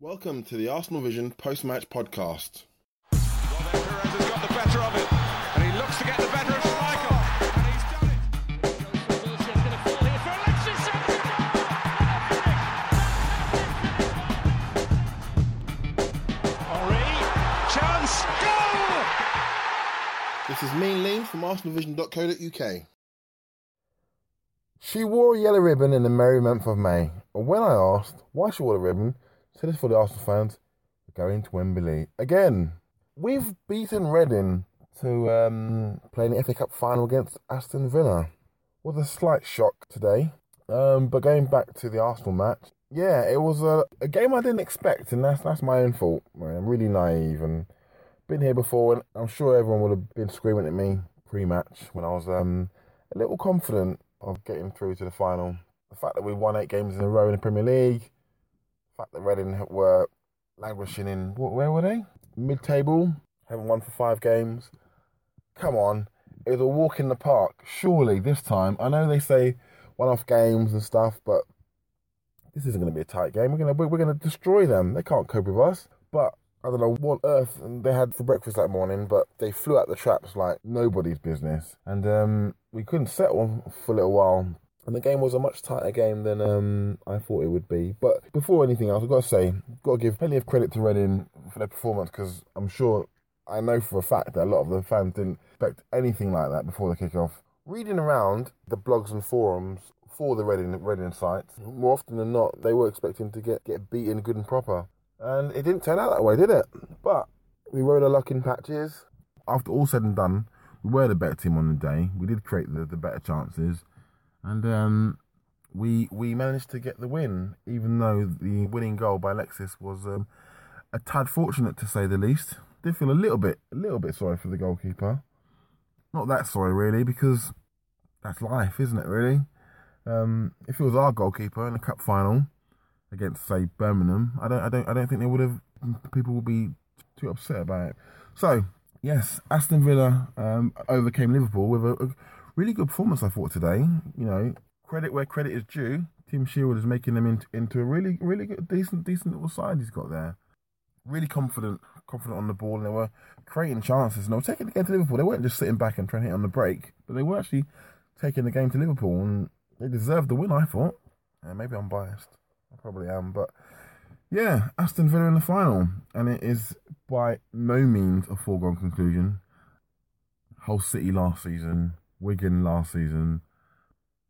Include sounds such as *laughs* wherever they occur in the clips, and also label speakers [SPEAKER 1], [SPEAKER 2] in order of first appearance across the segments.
[SPEAKER 1] Welcome to the Arsenal Vision post-match podcast.
[SPEAKER 2] Perez has got the better of it, and he looks to get the better of Schmeichel, and he's done it. Henri, chance, goal!
[SPEAKER 1] This is Mean Lean from arsenalvision.co.uk. She wore a yellow ribbon in the merry month of May, when I asked why she wore a ribbon, said this for the Arsenal fans we're going to Wembley again. We've beaten Reading to um, play in the FA Cup final against Aston Villa. Was a slight shock today, um, but going back to the Arsenal match, yeah, it was a, a game I didn't expect, and that's that's my own fault. I'm really naive and been here before, and I'm sure everyone would have been screaming at me pre-match when I was um, a little confident of getting through to the final. The fact that we won eight games in a row in the Premier League, fact that Reading were languishing in where were they? Mid-table, haven't won for five games. Come on, it was a walk in the park. Surely this time, I know they say one-off games and stuff, but this isn't going to be a tight game. We're going to we're going to destroy them. They can't cope with us. But I don't know what earth they had for breakfast that morning, but they flew out the traps like nobody's business, and um, we couldn't settle for a little while. And the game was a much tighter game than um, I thought it would be. But before anything else, I've got to say, got to give plenty of credit to Reading for their performance because I'm sure, I know for a fact that a lot of the fans didn't expect anything like that before the kick-off. Reading around the blogs and forums for the Reading, Reading sites, more often than not, they were expecting to get, get beaten good and proper. And it didn't turn out that way, did it? But we rode our luck in patches. After all said and done, we were the better team on the day. We did create the, the better chances. And um, we we managed to get the win, even though the winning goal by Alexis was um, a tad fortunate to say the least. Did feel a little bit a little bit sorry for the goalkeeper. Not that sorry really, because that's life, isn't it? Really. Um, if it was our goalkeeper in the cup final against say Birmingham, I don't I don't I don't think they would have people would be too upset about it. So yes, Aston Villa um, overcame Liverpool with a, a really good performance. I thought today. You know, credit where credit is due. Tim Sherwood is making them into, into a really really good, decent decent little side he's got there. Really confident confident on the ball, and they were creating chances. And they were taking the game to Liverpool. They weren't just sitting back and trying to hit on the break, but they were actually taking the game to Liverpool, and they deserved the win. I thought. Uh, maybe I'm biased. I probably am, but yeah, Aston Villa in the final, and it is by no means a foregone conclusion. Hull City last season, Wigan last season,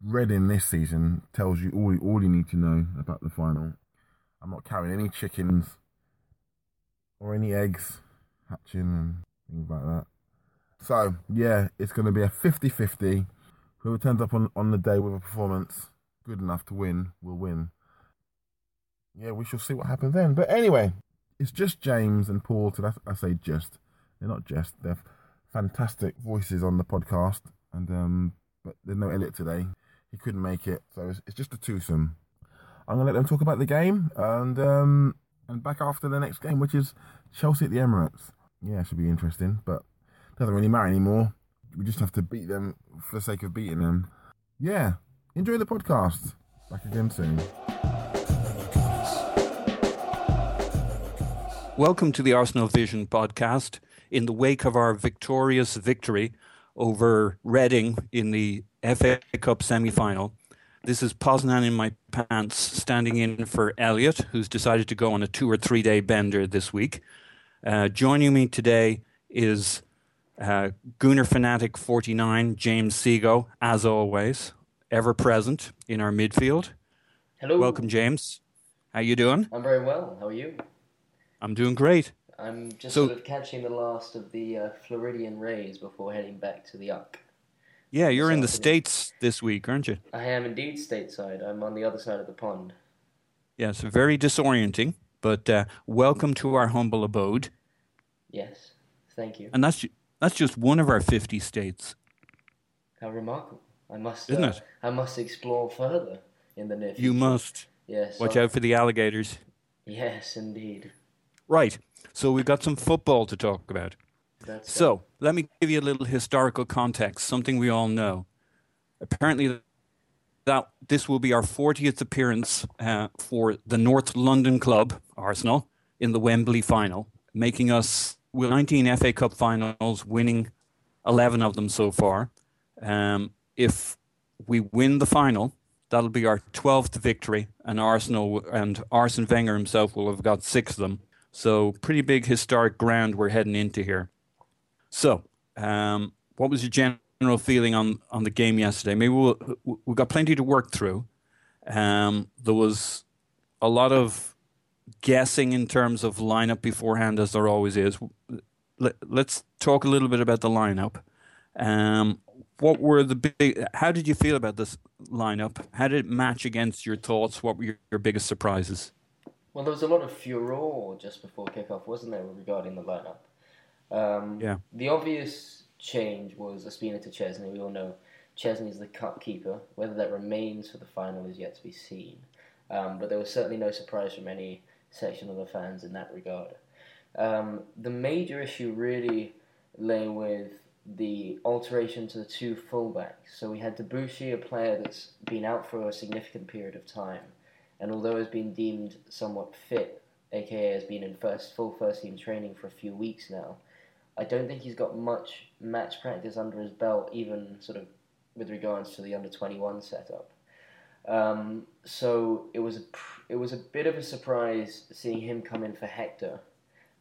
[SPEAKER 1] Reading this season tells you all all you need to know about the final. I'm not carrying any chickens or any eggs hatching and things like that. So yeah, it's going to be a 50-50 whoever turns up on, on the day with a performance good enough to win will win. Yeah, we shall see what happens then. But anyway, it's just James and Paul. To I say just, they're not just. They're fantastic voices on the podcast, and um, but there's no Elliot today. He couldn't make it, so it's, it's just a twosome. I'm gonna let them talk about the game and um, and back after the next game, which is Chelsea at the Emirates. Yeah, should be interesting, but doesn't really matter anymore. We just have to beat them for the sake of beating them. Yeah, enjoy the podcast. Back again soon.
[SPEAKER 3] Welcome to the Arsenal Vision podcast. In the wake of our victorious victory over Reading in the FA Cup semi final, this is Poznan in my pants standing in for Elliot, who's decided to go on a two or three day bender this week. Uh, joining me today is uh, Gooner Fanatic 49, James Seago, as always, ever present in our midfield.
[SPEAKER 4] Hello.
[SPEAKER 3] Welcome, James. How are you doing?
[SPEAKER 4] I'm very well. How are you?
[SPEAKER 3] I'm doing great.
[SPEAKER 4] I'm just
[SPEAKER 3] So-
[SPEAKER 4] sort of catching the last of the uh, Floridian rays before heading back to the Uck.
[SPEAKER 3] Yeah, you're in the States this week, aren't you?
[SPEAKER 4] I am indeed stateside. I'm on the other side of the pond.
[SPEAKER 3] Yes, very disorienting, but uh, welcome to our humble abode.
[SPEAKER 4] Yes. Thank you.
[SPEAKER 3] And that's that's just one of our 50 states.
[SPEAKER 4] How remarkable. I must.
[SPEAKER 3] Isn't
[SPEAKER 4] uh,
[SPEAKER 3] it?
[SPEAKER 4] I must explore further in the near future.
[SPEAKER 3] You must
[SPEAKER 4] Yes.
[SPEAKER 3] watch
[SPEAKER 4] I'll-
[SPEAKER 3] out for the alligators.
[SPEAKER 4] Yes, indeed.
[SPEAKER 3] Right. So we've got some football to talk about.
[SPEAKER 4] That's
[SPEAKER 3] So let me give you a little historical context, something we all know. Apparently, that this will be our 40th appearance uh, for the North London club, Arsenal, in the Wembley final, making us with 19 FA Cup finals, winning 11 of them so far. Um, if we win the final, that'll be our 12th victory, and Arsenal and Arsene Wenger himself will have got six of them. So, pretty big historic ground we're heading into here. So, um, what was your general feeling on, on the game yesterday? Maybe we'll, we've got plenty to work through. Um, there was a lot of guessing in terms of lineup beforehand, as there always is. Let, let's talk a little bit about the lineup. Um, what were the big? How did you feel about this lineup? How did it match against your thoughts? What were your, your biggest surprises?
[SPEAKER 4] Well, there was a lot of furore just before kickoff, wasn't there, regarding the lineup? Um,
[SPEAKER 3] Yeah.
[SPEAKER 4] The obvious change was Ospina to Szczesny. We all know Szczesny's the cup keeper. Whether that remains for the final is yet to be seen. Um, but there was certainly no surprise from any section of the fans in that regard. Um, the major issue really lay with the alteration to the two fullbacks. So we had Debuchy, a player that's been out for a significant period of time, and although has been deemed somewhat fit, aka has been in first full first team training for a few weeks now, I don't think he's got much match practice under his belt, even sort of with regards to the under twenty one setup. Um, so it was a pr- it was a bit of a surprise seeing him come in for Hector,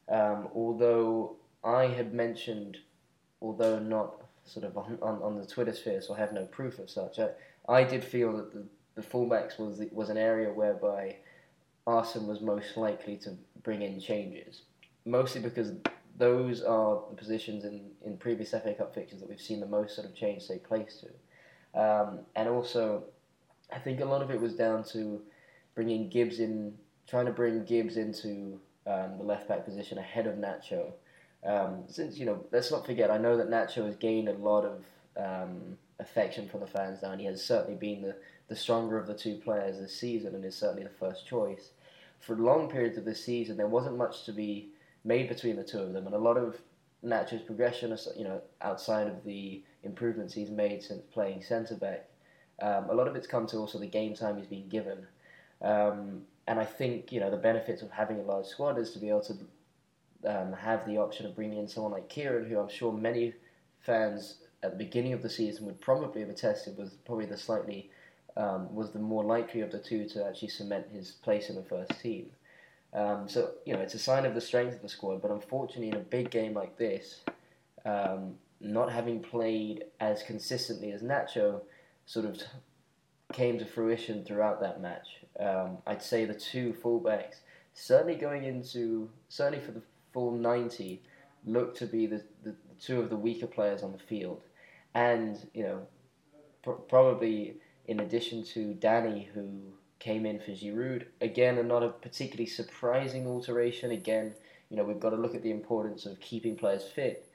[SPEAKER 4] um, although I had mentioned, although not sort of on, on, on the Twitter sphere, so I have no proof of such. I, I did feel that the, the fullbacks was was an area whereby Arsene was most likely to bring in changes, mostly because those are the positions in, in previous FA Cup fixtures that we've seen the most sort of change take place to. Um, and also, I think a lot of it was down to bringing Gibbs in, trying to bring Gibbs into um, the left back position ahead of Nacho. Um, since you know, let's not forget, I know that Nacho has gained a lot of um, affection from the fans now, and he has certainly been the, the stronger of the two players this season, and is certainly the first choice. For long periods of this season, there wasn't much to be made between the two of them, and a lot of Nacho's progression, you know, outside of the improvements he's made since playing centre back, um, a lot of it's come to also the game time he's been given. Um, and I think you know the benefits of having a large squad is to be able to um, have the option of bringing in someone like Kieran, who I'm sure many fans at the beginning of the season would probably have attested was probably the slightly um, was the more likely of the two to actually cement his place in the first team. Um, so you know it's a sign of the strength of the squad, but unfortunately in a big game like this, um, not having played as consistently as Nacho, sort of came to fruition throughout that match. Um, I'd say the two fullbacks, certainly going into, certainly for the full 90, look to be the, the, the two of the weaker players on the field. And, you know, pr- probably in addition to Danny, who came in for Giroud. Again, another particularly surprising alteration. Again, you know, we've got to look at the importance of keeping players fit,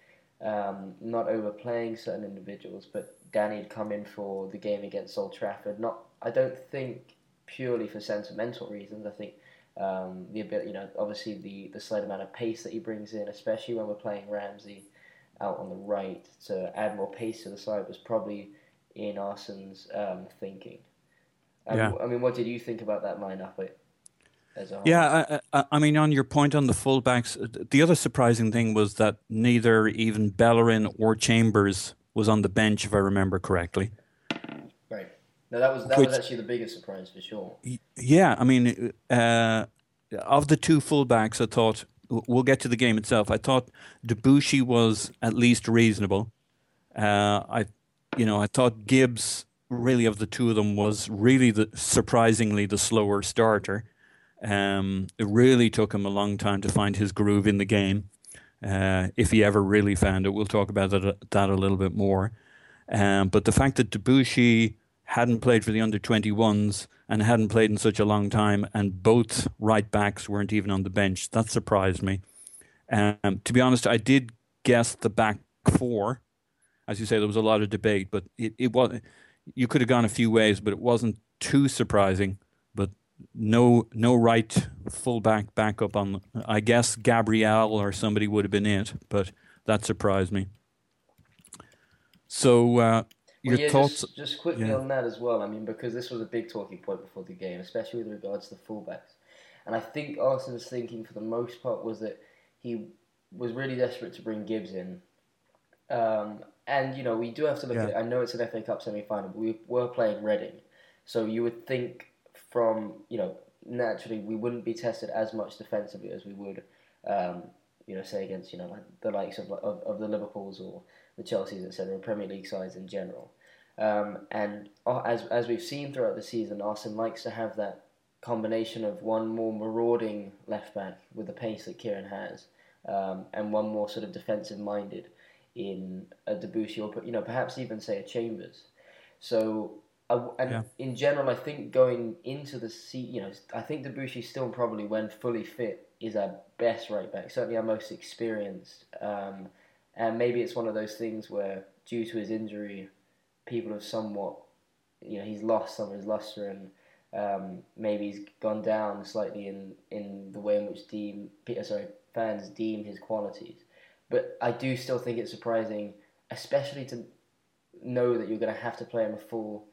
[SPEAKER 4] um, not overplaying certain individuals. But Danny had come in for the game against Old Trafford. Not, I don't think purely for sentimental reasons. I think um, the ability, you know, obviously the the slight amount of pace that he brings in, especially when we're playing Ramsey out on the right to add more pace to the side, was probably in Arsene's um, thinking. Um,
[SPEAKER 3] Yeah.
[SPEAKER 4] I mean, what did you think about that lineup as a whole?
[SPEAKER 3] Yeah, I, I, I mean, on your point on the fullbacks, uh, the other surprising thing was that neither even Bellerin or Chambers was on the bench, if I remember correctly.
[SPEAKER 4] Right. No, that was that
[SPEAKER 3] Which-
[SPEAKER 4] was actually the biggest surprise for sure.
[SPEAKER 3] Yeah, I mean, uh, of the two fullbacks, I thought we'll get to the game itself. I thought Debuchy was at least reasonable. Uh, I, you know, I thought Gibbs really of the two of them was really the surprisingly the slower starter. Um, it really took him a long time to find his groove in the game, uh, if he ever really found it. We'll talk about that, that a little bit more. Um, but the fact that Debuchy hadn't played for the under 21s and hadn't played in such a long time, and both right backs weren't even on the bench, that surprised me. Um, to be honest, I did guess the back four. As you say, there was a lot of debate, but it, it was you could have gone a few ways, but it wasn't too surprising. But no no right fullback backup on. I guess Gabriel or somebody would have been it, but that surprised me. So uh, your
[SPEAKER 4] Well, yeah,
[SPEAKER 3] thoughts?
[SPEAKER 4] Just, just quickly
[SPEAKER 3] yeah.
[SPEAKER 4] on that as well. I mean, because this was a big talking point before the game, especially with regards to the fullbacks. And I think Arsenal's thinking, for the most part, was that he was really desperate to bring Gibbs in. Um, and you know, we do have to look
[SPEAKER 3] Yeah.
[SPEAKER 4] at it. I know it's an FA Cup semi-final, but we were playing Reading, so you would think from you know naturally we wouldn't be tested as much defensively as we would, um, you know, say against you know like the likes of of, of the Liverpools or the Chelseas, etc., Premier League sides in general. Um, and uh, as as we've seen throughout the season, Arsene likes to have that combination of one more marauding left back with the pace that Kieran has, um, and one more sort of defensive minded in a Debuchy or you know perhaps even say a Chambers. So I, and
[SPEAKER 3] Yeah.
[SPEAKER 4] in general, I think going into the se you know, I think Debuchy still probably when fully fit is our best right back, certainly our most experienced. Um, and maybe it's one of those things where due to his injury, people have somewhat, you know, he's lost some of his luster and. Um, maybe he's gone down slightly in, in the way in which deem sorry fans deem his qualities. But I do still think it's surprising, especially to know that you're going to have to play him a full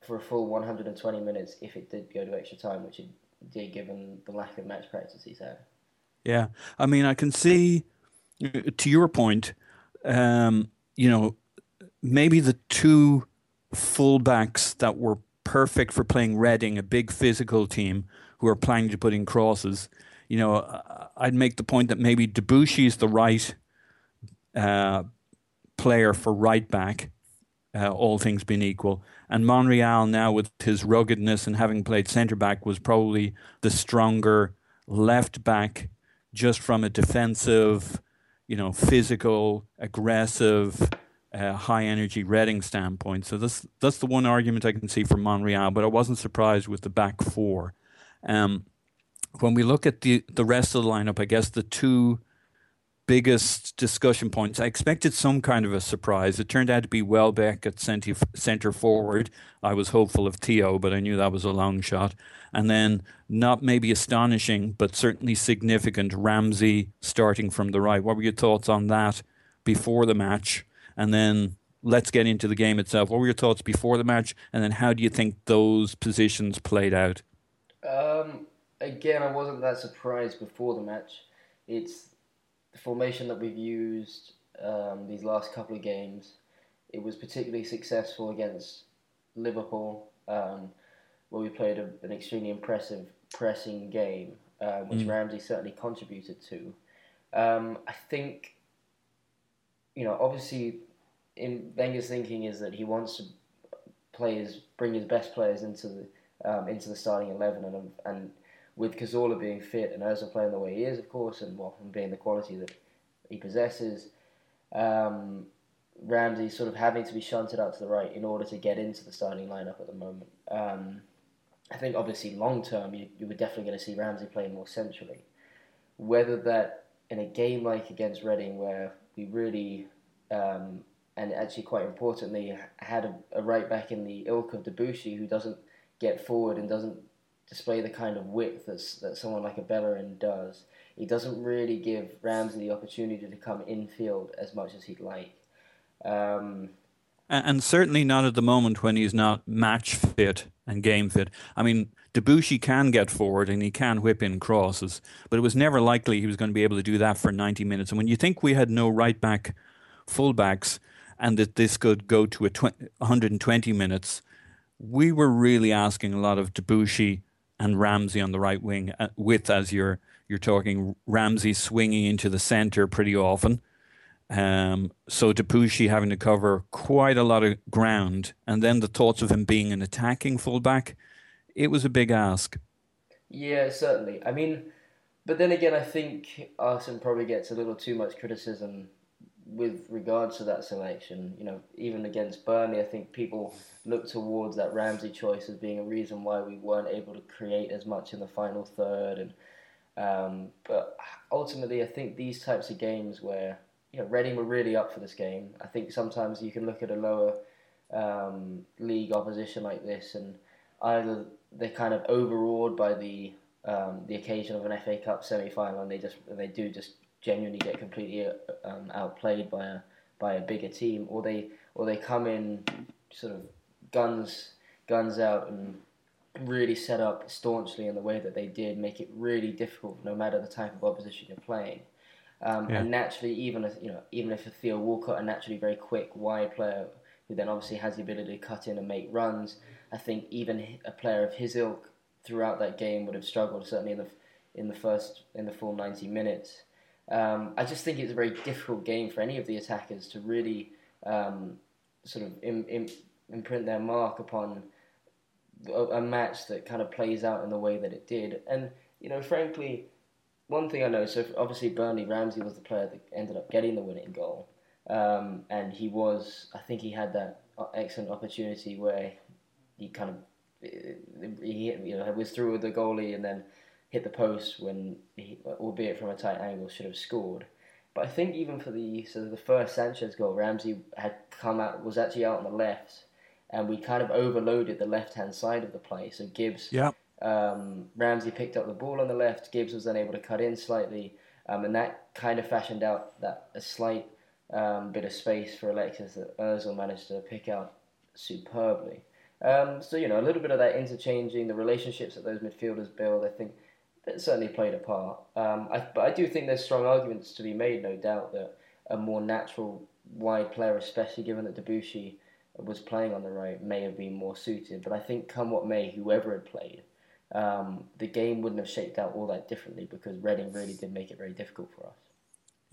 [SPEAKER 4] for a full 120 minutes if it did go to extra time, which it did, given the lack of match practice he's had.
[SPEAKER 3] Yeah, I mean, I can see to your point. Um, you know, maybe the two fullbacks that were perfect for playing Reading, a big physical team who are planning to put in crosses. You know, I'd make the point that maybe Debuchy is the right uh, player for right back, uh, all things being equal. And Monreal, now with his ruggedness and having played centre back, was probably the stronger left back, just from a defensive, you know, physical, aggressive, uh, high energy Reading standpoint. So that's that's the one argument I can see for Monreal. But I wasn't surprised with the back four. Um, when we look at the the rest of the lineup, I guess the two biggest discussion points. I expected some kind of a surprise. It turned out to be Welbeck at centre forward. I was hopeful of Theo, but I knew that was a long shot. And then, not maybe astonishing, but certainly significant, Ramsey starting from the right. What were your thoughts on that before the match? And then let's get into the game itself. What were your thoughts before the match? And then how do you think those positions played out?
[SPEAKER 4] Um, again, I wasn't that surprised before the match. It's the formation that we've used um, these last couple of games. It was particularly successful against Liverpool, um, where we played a, an extremely impressive pressing game, uh, which Ramsey certainly contributed to. Um, I think, you know, obviously, in Wenger's thinking is that he wants to play his, bring his best players into the um, into the starting eleven, and and with Cazorla being fit and Ozil playing the way he is, of course, and and being the quality that he possesses, um, Ramsey sort of having to be shunted out to the right in order to get into the starting lineup at the moment. Um, I think obviously long term you, you were definitely going to see Ramsey playing more centrally. Whether that in a game like against Reading where we really um, and actually quite importantly had a, a, right back in the ilk of Debuchy who doesn't get forward and doesn't display the kind of width that's, that someone like a Bellerin does. He doesn't really give Ramsey the opportunity to come infield as much as he'd like. Um,
[SPEAKER 3] and certainly not at the moment when he's not match fit and game fit. I mean, Debuchy can get forward and he can whip in crosses, but it was never likely he was going to be able to do that for 90 minutes. And when you think we had no right back fullbacks and that this could go to a 20, 120 minutes, we were really asking a lot of Debuchy and Ramsey on the right wing, uh, with as you're you're talking Ramsey swinging into the centre pretty often. Um, so Debuchy having to cover quite a lot of ground, and then the thoughts of him being an attacking fullback, it was a big ask.
[SPEAKER 4] Yeah, certainly. I mean, but then again, I think Arsene probably gets a little too much criticism with regards to that selection. You know, even against Burnley, I think people look towards that Ramsey choice as being a reason why we weren't able to create as much in the final third. And um, but ultimately, I think these types of games where you know, Reading were really up for this game. I think sometimes you can look at a lower um, league opposition like this, and either they're kind of overawed by the um, the occasion of an FA Cup semi final, and they just they do just genuinely get completely um, outplayed by a by a bigger team, or they or they come in sort of guns guns out and really set up staunchly in the way that they did, make it really difficult no matter the type of opposition you're playing. Um, yeah. And naturally, even if you know, even if a Theo Walcott, a naturally very quick wide player, who then obviously has the ability to cut in and make runs, I think even a player of his ilk throughout that game would have struggled. Certainly in the in the first in the full ninety minutes. Um, I just think it's a very difficult game for any of the attackers to really um, sort of Im, Im, imprint their mark upon a, a match that kind of plays out in the way that it did. And you know, frankly one thing I know, so obviously Burnley Ramsey was the player that ended up getting the winning goal, um, and he was. I think he had that excellent opportunity where he kind of he you know was through with the goalie and then hit the post when he, albeit from a tight angle, should have scored. But I think even for the so the first Sanchez goal, Ramsey had come out was actually out on the left, and we kind of overloaded the left hand side of the play. So Gibbs
[SPEAKER 3] yeah.
[SPEAKER 4] Um, Ramsey picked up the ball on the left. Gibbs was then able to cut in slightly, um, and that kind of fashioned out that a slight um, bit of space for Alexis that Özil managed to pick out superbly. Um, so you know, a little bit of that interchanging, the relationships that those midfielders build, I think that certainly played a part. Um, I, but I do think there's strong arguments to be made, no doubt, that a more natural wide player, especially given that Debuchy was playing on the right, may have been more suited. But I think, come what may, whoever had played um, the game wouldn't have shaped out all that differently because Reading really did make it very difficult for us.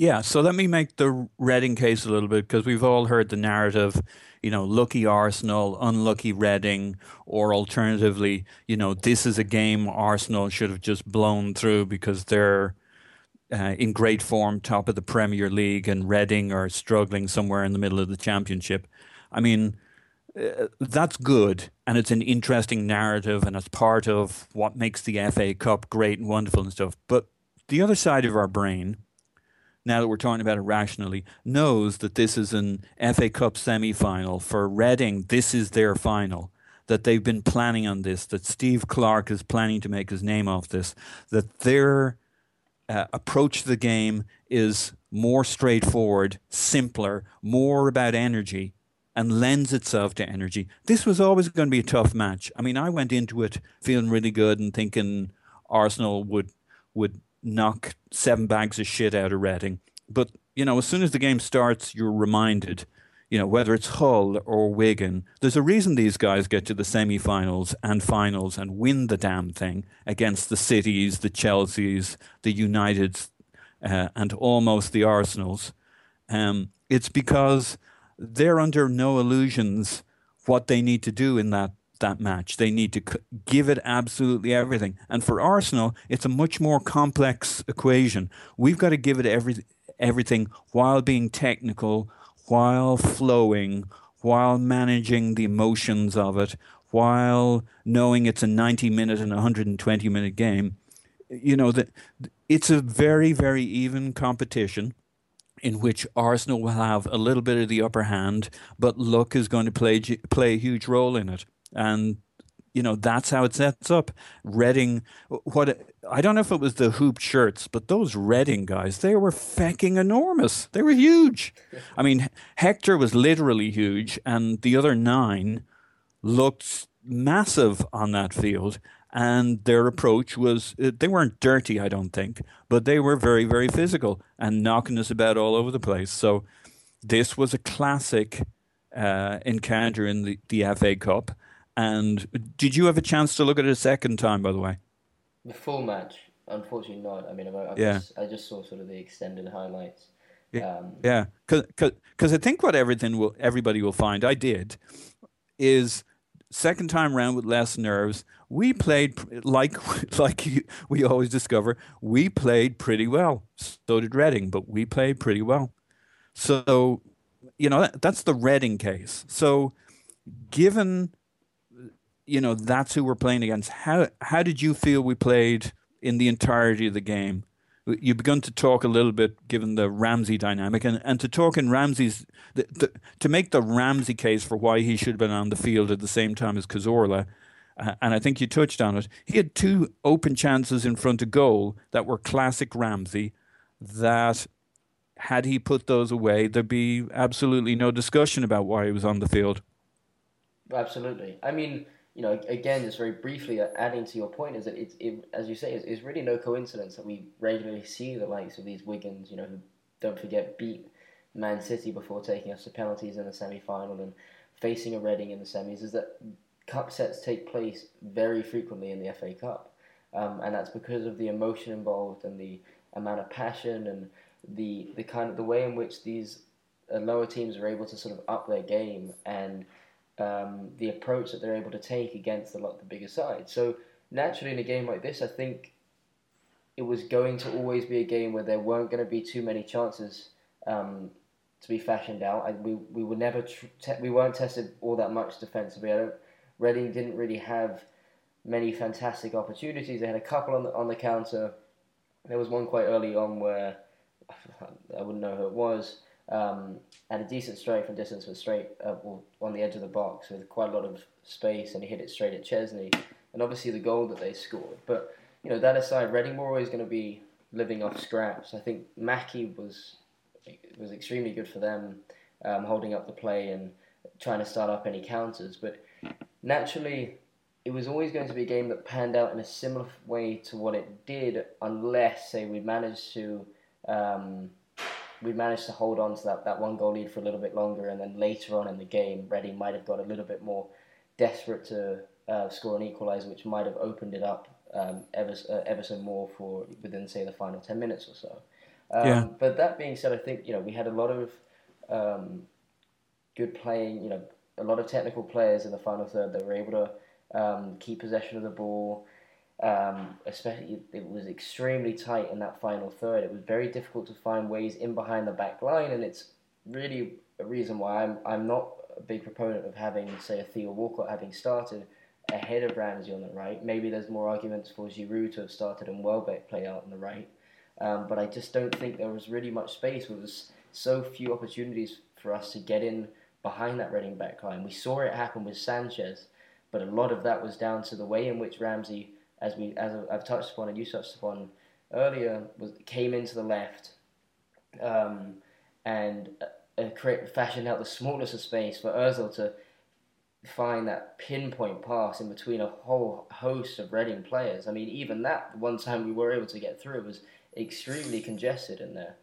[SPEAKER 3] Yeah, so let me make the Reading case a little bit because we've all heard the narrative, you know, lucky Arsenal, unlucky Reading, or alternatively, you know, this is a game Arsenal should have just blown through because they're uh, in great form, top of the Premier League, and Reading are struggling somewhere in the middle of the Championship. I mean, uh, that's good and it's an interesting narrative and it's part of what makes the FA Cup great and wonderful and stuff. But the other side of our brain, now that we're talking about it rationally, knows that this is an FA Cup semi final. For Reading, this is their final. That they've been planning on this, that Steve Clarke is planning to make his name off this, that their uh, approach to the game is more straightforward, simpler, more about energy and lends itself to energy. This was always going to be a tough match. I mean, I went into it feeling really good and thinking Arsenal would would knock seven bags of shit out of Reading. But you know, as soon as the game starts, you're reminded, you know, whether it's Hull or Wigan, there's a reason these guys get to the semi-finals and finals and win the damn thing against the cities, the Chelseas, the Uniteds, uh, and almost the Arsenals. Um, it's because they're under no illusions what they need to do in that that match. They need to give it absolutely everything. And for Arsenal, it's a much more complex equation. We've got to give it every everything while being technical, while flowing, while managing the emotions of it, while knowing it's a 90 minute and 120 minute game. You know, that it's a very, very even competition in which Arsenal will have a little bit of the upper hand, but luck is going to play play a huge role in it. And you know that's how it sets up. Reading, what I don't know if it was the hooped shirts, but those Reading guys, they were fecking enormous. They were huge. I mean, Hector was literally huge, and the other nine looked massive on that field. And their approach was, uh, they weren't dirty, I don't think, but they were very, very physical and knocking us about all over the place. So this was a classic uh, encounter in the, the FA Cup. And did you have a chance to look at it a second time, by the way?
[SPEAKER 4] The full match, unfortunately, not. I mean, I, I,
[SPEAKER 3] yeah.
[SPEAKER 4] just, I just saw sort of the extended highlights.
[SPEAKER 3] Yeah, um, yeah, because I think what everything will everybody will find I did is second time round with less nerves. We played like *laughs* like we always discover. We played pretty well. So did Reading, but we played pretty well. So you know that, that's the Reading case. So given you know that's who we're playing against. How how did you feel we played in the entirety of the game? You've begun to talk a little bit, given the Ramsey dynamic, and, and to talk in Ramsey's the, the, to make the Ramsey case for why he should have been on the field at the same time as Cazorla. Uh, and I think you touched on it. He had two open chances in front of goal that were classic Ramsey. That had he put those away, there'd be absolutely no discussion about why he was on the field.
[SPEAKER 4] Absolutely. I mean, you know, again, just very briefly uh, adding to your point is that it's, it, as you say, it's, it's, really no coincidence that we regularly see the likes of these Wiggins, you know, who don't forget beat Man City before taking us to penalties in the semi-final and facing a Reading in the semis. Is that cup sets take place very frequently in the FA Cup, um, and that's because of the emotion involved and the amount of passion and the the kind of the way in which these uh, lower teams are able to sort of up their game and um, the approach that they're able to take against a lot of the bigger sides. So naturally, in a game like this, I think it was going to always be a game where there weren't going to be too many chances um, to be fashioned out. I, we we were never tr- te- we weren't tested all that much defensively. I don't. Reading didn't really have many fantastic opportunities. They had a couple on the on the counter. There was one quite early on where *laughs* I wouldn't know who it was um, and a decent strike from distance was straight uh, on the edge of the box with quite a lot of space, and he hit it straight at Szczesny. And obviously the goal that they scored. But you know that aside, Reading were always going to be living off scraps. I think Mackie was was extremely good for them, um, holding up the play and trying to start up any counters. But naturally, it was always going to be a game that panned out in a similar way to what it did, unless say we managed to. Um, we managed to hold on to that, that one goal lead for a little bit longer, and then later on in the game, Reading might have got a little bit more desperate to uh, score an equaliser, which might have opened it up um, ever, uh, ever so more for within, say, the final 10 minutes or so. Um, yeah. But that being said, I think, you know, we had a lot of um, good playing, you know, a lot of technical players in the final third that were able to um, keep possession of the ball, um, especially, it was extremely tight in that final third. It was very difficult to find ways in behind the back line, and it's really a reason why I'm I'm not a big proponent of having, say, a Theo Walcott having started ahead of Ramsey on the right. Maybe there's more arguments for Giroud to have started and Welbeck play out on the right, um, but I just don't think there was really much space. There was so few opportunities for us to get in behind that Reading back line. We saw it happen with Sanchez, but a lot of that was down to the way in which Ramsey as we as I've touched upon and you touched upon earlier, was came into the left, um, and uh, create fashioned out the smallness of space for Özil to find that pinpoint pass in between a whole host of Reading players. I mean, even that one time we were able to get through was extremely congested in there.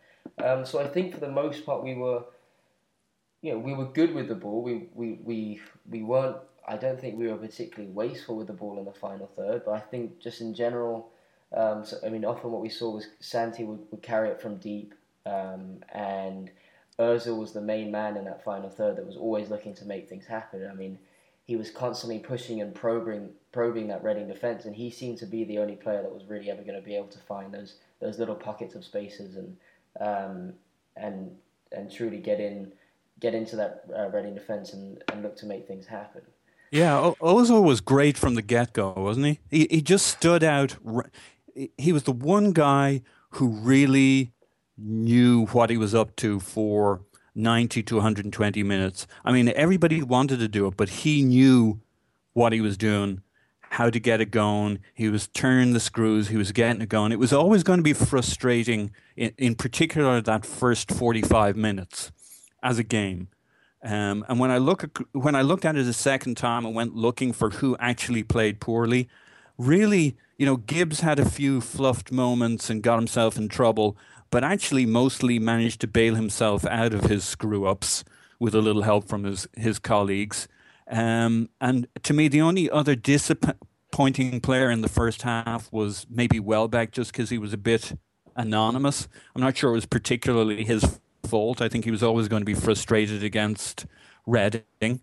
[SPEAKER 4] Um, so I think for the most part we were, you know, we were good with the ball. We we we we weren't I don't think we were particularly wasteful with the ball in the final third, but I think just in general, um, so, I mean, often what we saw was Santi would, would carry it from deep, um, and Özil was the main man in that final third that was always looking to make things happen. I mean, he was constantly pushing and probing, probing that Reading defence, and he seemed to be the only player that was really ever going to be able to find those those little pockets of spaces and um, and and truly get in get into that uh, Reading defence and, and look to make things happen.
[SPEAKER 3] Yeah, Ozil was great from the get go, wasn't he? he? He just stood out. He was the one guy who really knew what he was up to for 90 to 120 minutes. I mean, everybody wanted to do it, but he knew what he was doing, how to get it going. He was turning the screws, he was getting it going. It was always going to be frustrating, in, in particular, that first 45 minutes as a game. Um, and when I look at, when I looked at it a second time and went looking for who actually played poorly, really, you know, Gibbs had a few fluffed moments and got himself in trouble, but actually mostly managed to bail himself out of his screw ups with a little help from his, his colleagues. Um, and to me, the only other disappointing player in the first half was maybe Welbeck, just because he was a bit anonymous. I'm not sure it was particularly his fault. I think he was always going to be frustrated against Reading,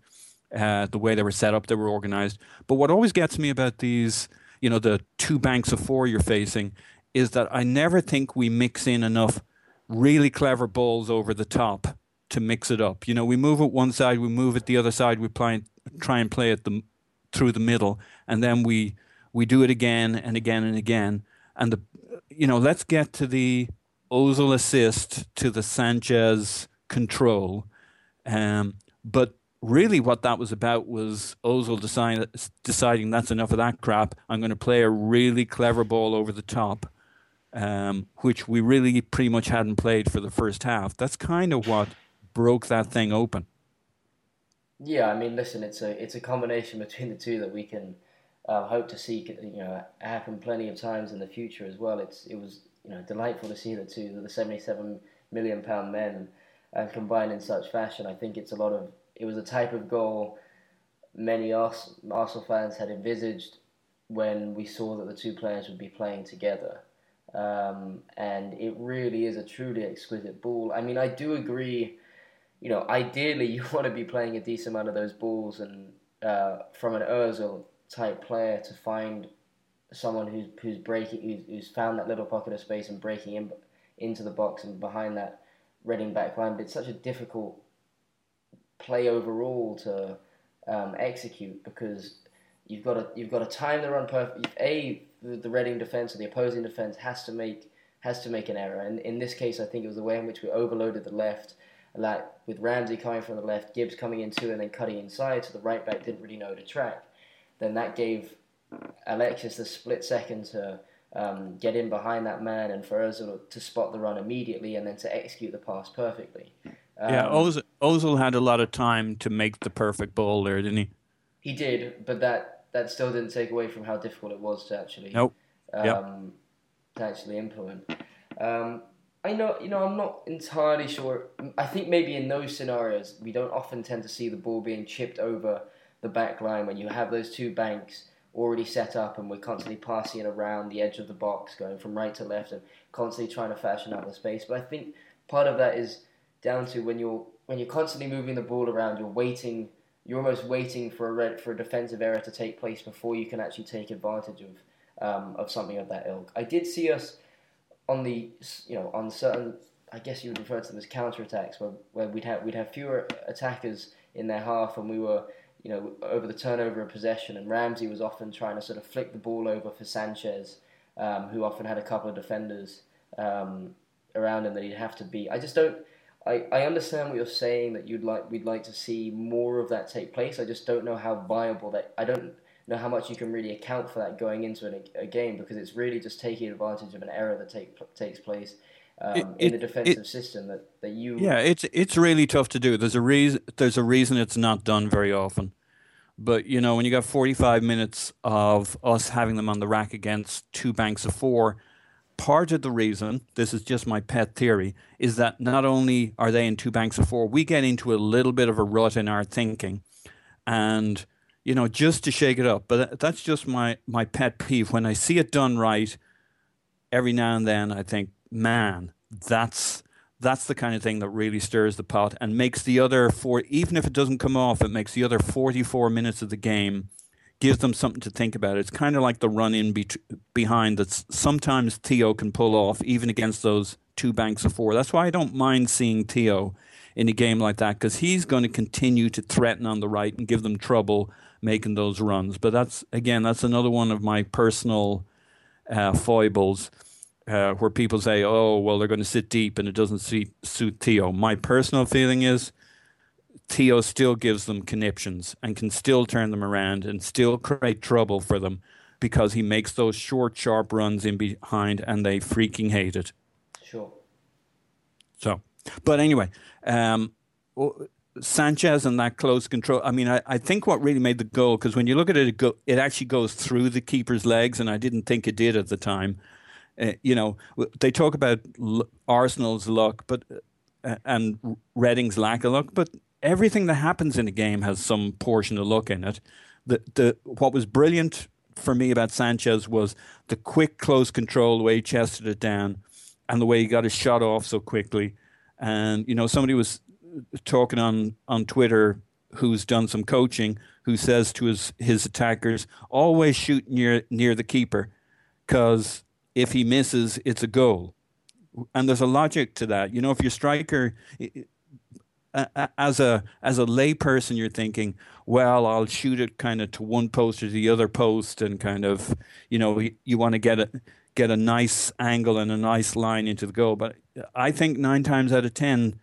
[SPEAKER 3] uh, the way they were set up, they were organized. But what always gets me about these, you know, the two banks of four you're facing, is that I never think we mix in enough really clever balls over the top to mix it up. You know, we move it one side, we move it the other side, we play, try and play it the, through the middle, and then we we do it again and again and again. And the, you know, let's get to the Ozil assist to the Sanchez control. Um, but really, what that was about was Ozil deciding that's enough of that crap. I'm going to play a really clever ball over the top um, which we really pretty much hadn't played for the first half. That's kind of what broke that thing open.
[SPEAKER 4] Yeah, I mean, listen, it's a it's a combination between the two that we can uh, hope to see you know happen plenty of times in the future as well. It's it was you know delightful to see the two the seventy seven million pound men uh, combine in such fashion. I think it's a lot of it was a type of goal many Arsenal fans had envisaged when we saw that the two players would be playing together. Um, and it really is a truly exquisite ball. I mean, I do agree. You know, ideally, *laughs* you want to be playing a decent amount of those balls, and uh, from an Özil type player to find someone who's who's breaking, who's, who's found that little pocket of space and breaking in into the box and behind that Reading back line. But it's such a difficult play overall to um, execute because you've got to you've got to time the run perfect. A the, Reading defense or the opposing defense has to make has to make an error. And in this case, I think it was the way in which we overloaded the left. Like with Ramsey coming from the left, Gibbs coming in too, and then cutting inside, so the right back didn't really know to track. Then that gave Alexis the split second to um, get in behind that man and for Ozil to spot the run immediately and then to execute the pass perfectly.
[SPEAKER 3] Um, yeah, Ozil, Ozil had a lot of time to make the perfect ball there, didn't he?
[SPEAKER 4] He did, but that that still didn't take away from how difficult it was to actually
[SPEAKER 3] nope.
[SPEAKER 4] um,
[SPEAKER 3] yep.
[SPEAKER 4] to actually implement. Um, I know, you know, I'm not entirely sure. I think maybe in those scenarios, we don't often tend to see the ball being chipped over the back line when you have those two banks already set up and we're constantly passing it around the edge of the box, going from right to left and constantly trying to fashion out the space. But I think part of that is down to when you're when you're constantly moving the ball around, you're waiting you're almost waiting for a red, for a defensive error to take place before you can actually take advantage of um, of something of that ilk. I did see us on the you know on certain I guess you would refer to them as counter attacks where, where we'd have we'd have fewer attackers in their half and we were you know over the turnover of possession and Ramsey was often trying to sort of flick the ball over for Sanchez um, who often had a couple of defenders um, around him that he'd have to beat. I just don't I, I understand what you're saying that you'd like we'd like to see more of that take place. I just don't know how viable that I don't know how much you can really account for that going into a, a game because it's really just taking advantage of an error that take, takes place um, it, in the defensive it, system that, that you
[SPEAKER 3] yeah it's it's really tough to do. There's a reason there's a reason it's not done very often. But you know when you got 45 minutes of us having them on the rack against two banks of four part of the reason, this is just my pet theory, is that not only are they in two banks of four, we get into a little bit of a rut in our thinking. And, you know, just to shake it up. But that's just my, my pet peeve. When I see it done right, every now and then I think, man, that's that's the kind of thing that really stirs the pot and makes the other four, even if it doesn't come off, it makes the other 44 minutes of the game gives them something to think about. It's kind of like the run in be- behind that sometimes Theo can pull off, even against those two banks of four. That's why I don't mind seeing Theo in a game like that because he's going to continue to threaten on the right and give them trouble making those runs. But that's again, that's another one of my personal uh, foibles. Uh, where people say, "Oh, well, they're going to sit deep and it doesn't suit, suit Theo." My personal feeling is Theo still gives them conniptions and can still turn them around and still create trouble for them because he makes those short, sharp runs in behind and they freaking hate it.
[SPEAKER 4] Sure.
[SPEAKER 3] So, but anyway, um, Sanchez and that close control. I mean, I, I think what really made the goal because when you look at it, it, go, it actually goes through the keeper's legs, and I didn't think it did at the time. Uh, you know, they talk about l- Arsenal's luck, but uh, and Reading's lack of luck, but everything that happens in a game has some portion of luck in it. The the what was brilliant for me about Sanchez was the quick close control, the way he chested it down, and the way he got his shot off so quickly. And you know, somebody was talking on on Twitter who's done some coaching who says to his his attackers always shoot near near the keeper because if he misses it's a goal. And there's a logic to that. You know if your striker as a as a layperson you're thinking well I'll shoot it kind of to one post or the other post and kind of you know you, want to get a get a nice angle and a nice line into the goal. But I think 9 times out of 10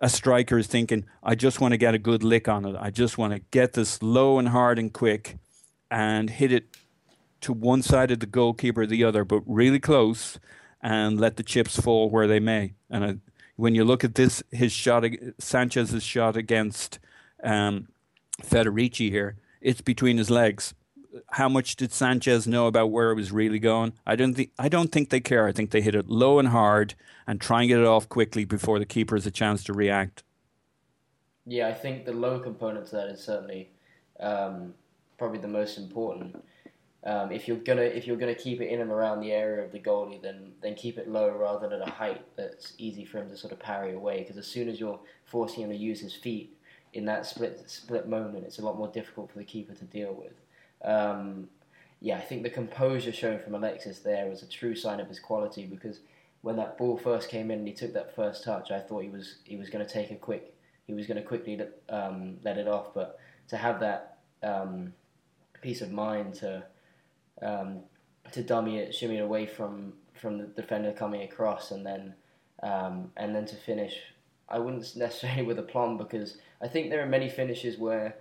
[SPEAKER 3] a striker is thinking, I just want to get a good lick on it. I just want to get this low and hard and quick and hit it to one side of the goalkeeper or the other, but really close and let the chips fall where they may. And I, when you look at this, his shot, Sanchez's shot against um, Federici here, it's between his legs how much did Sanchez know about where it was really going? I don't think I don't think they care. I think they hit it low and hard and try and get it off quickly before the keeper has a chance to react.
[SPEAKER 4] Yeah, I think the low component to that is certainly um, probably the most important. Um, if you're gonna if you're gonna keep it in and around the area of the goalie, then then keep it low rather than at a height that's easy for him to sort of parry away. Because as soon as you're forcing him to use his feet in that split split moment, it's a lot more difficult for the keeper to deal with. Um, yeah, I think the composure shown from Alexis there was a true sign of his quality because when that ball first came in and he took that first touch, I thought he was he was going to take a quick, he was going to quickly um, let it off. But to have that um, peace of mind to um, to dummy it, shimmy it away from from the defender coming across, and then um, and then to finish, I wouldn't necessarily *laughs* with a aplomb because I think there are many finishes where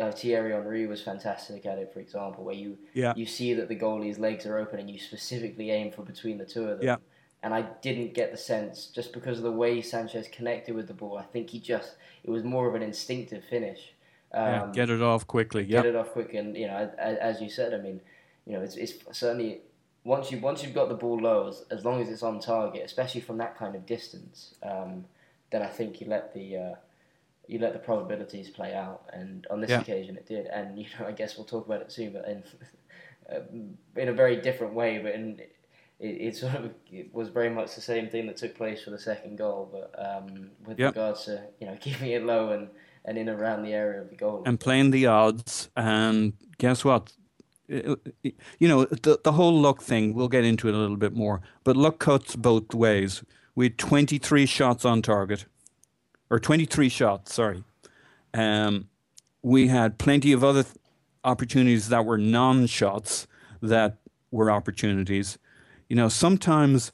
[SPEAKER 4] uh, Thierry Henry was fantastic at it, for example, where you yeah. you see that the goalie's legs are open and you specifically aim for between the two of them.
[SPEAKER 3] Yeah.
[SPEAKER 4] And I didn't get the sense just because of the way Sanchez connected with the ball. I think he just it was more of an instinctive finish.
[SPEAKER 3] Um, yeah, get it off quickly. Get
[SPEAKER 4] it off quick, and you know, as, you said, I mean, you know, it's, it's certainly once you once you've got the ball low, as, as long as it's on target, especially from that kind of distance, um, then I think you let the uh, you let the probabilities play out, and on this yeah. occasion it did. And you know, I guess we'll talk about it soon, but in *laughs* in a very different way. But in it, it sort of it was very much the same thing that took place for the second goal, but um, with yep. regards to you know *laughs* keeping it low and and in around the area of the goal
[SPEAKER 3] and playing the odds. And guess what? You know the the whole luck thing. We'll get into it a little bit more, but luck cuts both ways. We had 23 shots on target or 23 shots, sorry. Um, we had plenty of other th- opportunities that were non shots that were opportunities. You know, sometimes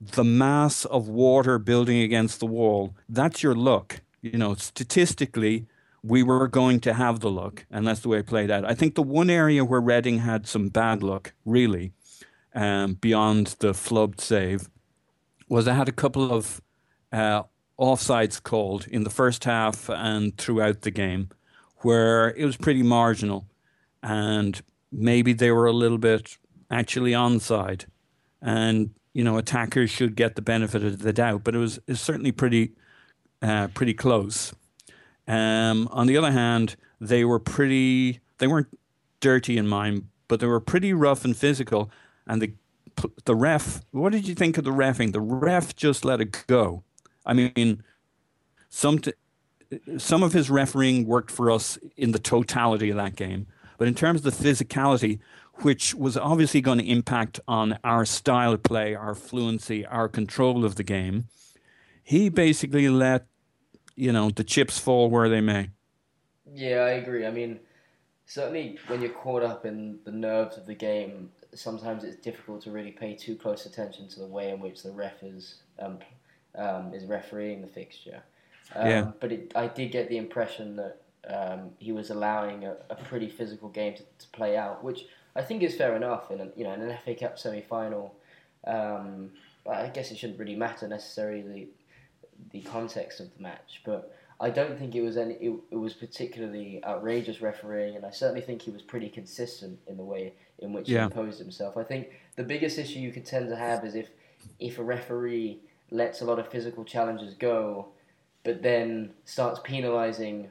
[SPEAKER 3] the mass of water building against the wall, that's your luck. You know, statistically, we were going to have the luck, and that's the way it played out. I think the one area where Reading had some bad luck, really, um, beyond the flubbed save, was I had a couple of uh, offsides called in the first half and throughout the game where it was pretty marginal and maybe they were a little bit actually onside and you know attackers should get the benefit of the doubt but it was, it was certainly pretty uh, pretty close um, on the other hand they were pretty they weren't dirty in mind but they were pretty rough and physical. And the the ref what did you think of the refing? The ref just let it go. I mean, some t- some of his refereeing worked for us in the totality of that game, but in terms of the physicality, which was obviously going to impact on our style of play, our fluency, our control of the game, he basically let you know the chips fall where they may.
[SPEAKER 4] Yeah, I agree. I mean, certainly when you're caught up in the nerves of the game, sometimes it's difficult to really pay too close attention to the way in which the ref is um, um, is refereeing the fixture. Um,
[SPEAKER 3] Yeah.
[SPEAKER 4] But it, I did get the impression that um, he was allowing a, a pretty physical game to, to play out, which I think is fair enough in an, you know in an FA Cup semi final. Um, I guess it shouldn't really matter necessarily the, context of the match, but I don't think it was any. It, it was particularly outrageous refereeing, and I certainly think he was pretty consistent in the way in which
[SPEAKER 3] Yeah.
[SPEAKER 4] he imposed himself. I think the biggest issue you could tend to have is if if a referee lets a lot of physical challenges go, but then starts penalising,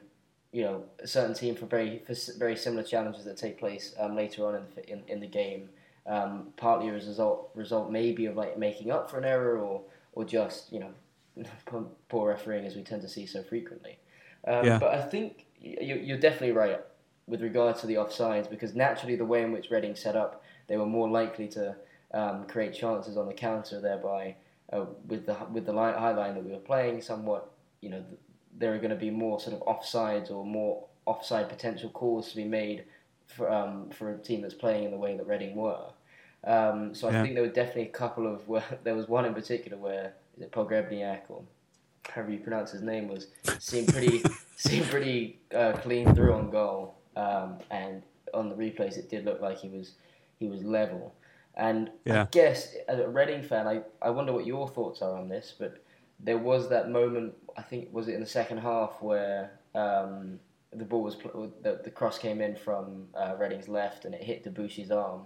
[SPEAKER 4] you know, a certain team for very for very similar challenges that take place um, later on in the, in, in the game. Um, partly as a result result maybe of like making up for an error or or just you know *laughs* poor- refereeing as we tend to see so frequently. Um,
[SPEAKER 3] Yeah.
[SPEAKER 4] But I think you, you're definitely right with regard to the offsides because naturally the way in which Reading set up, they were more likely to um, create chances on the counter, thereby uh, with the with the line, high line that we were playing, somewhat you know there are going to be more sort of offsides or more offside potential calls to be made for um, for a team that's playing in the way that Reading were. Um, so I
[SPEAKER 3] Yeah.
[SPEAKER 4] think there were definitely a couple of *laughs* where there was one in particular where Pogrebniak or however you pronounce his name was seemed pretty *laughs* seemed pretty uh, clean through on goal, um, and on the replays it did look like he was he was level. And
[SPEAKER 3] Yeah.
[SPEAKER 4] I guess as a Reading fan, I, I wonder what your thoughts are on this, but there was that moment. I think was it in the second half where um, the ball was pl- the, the cross came in from uh, Reading's left and it hit Debuchy's arm.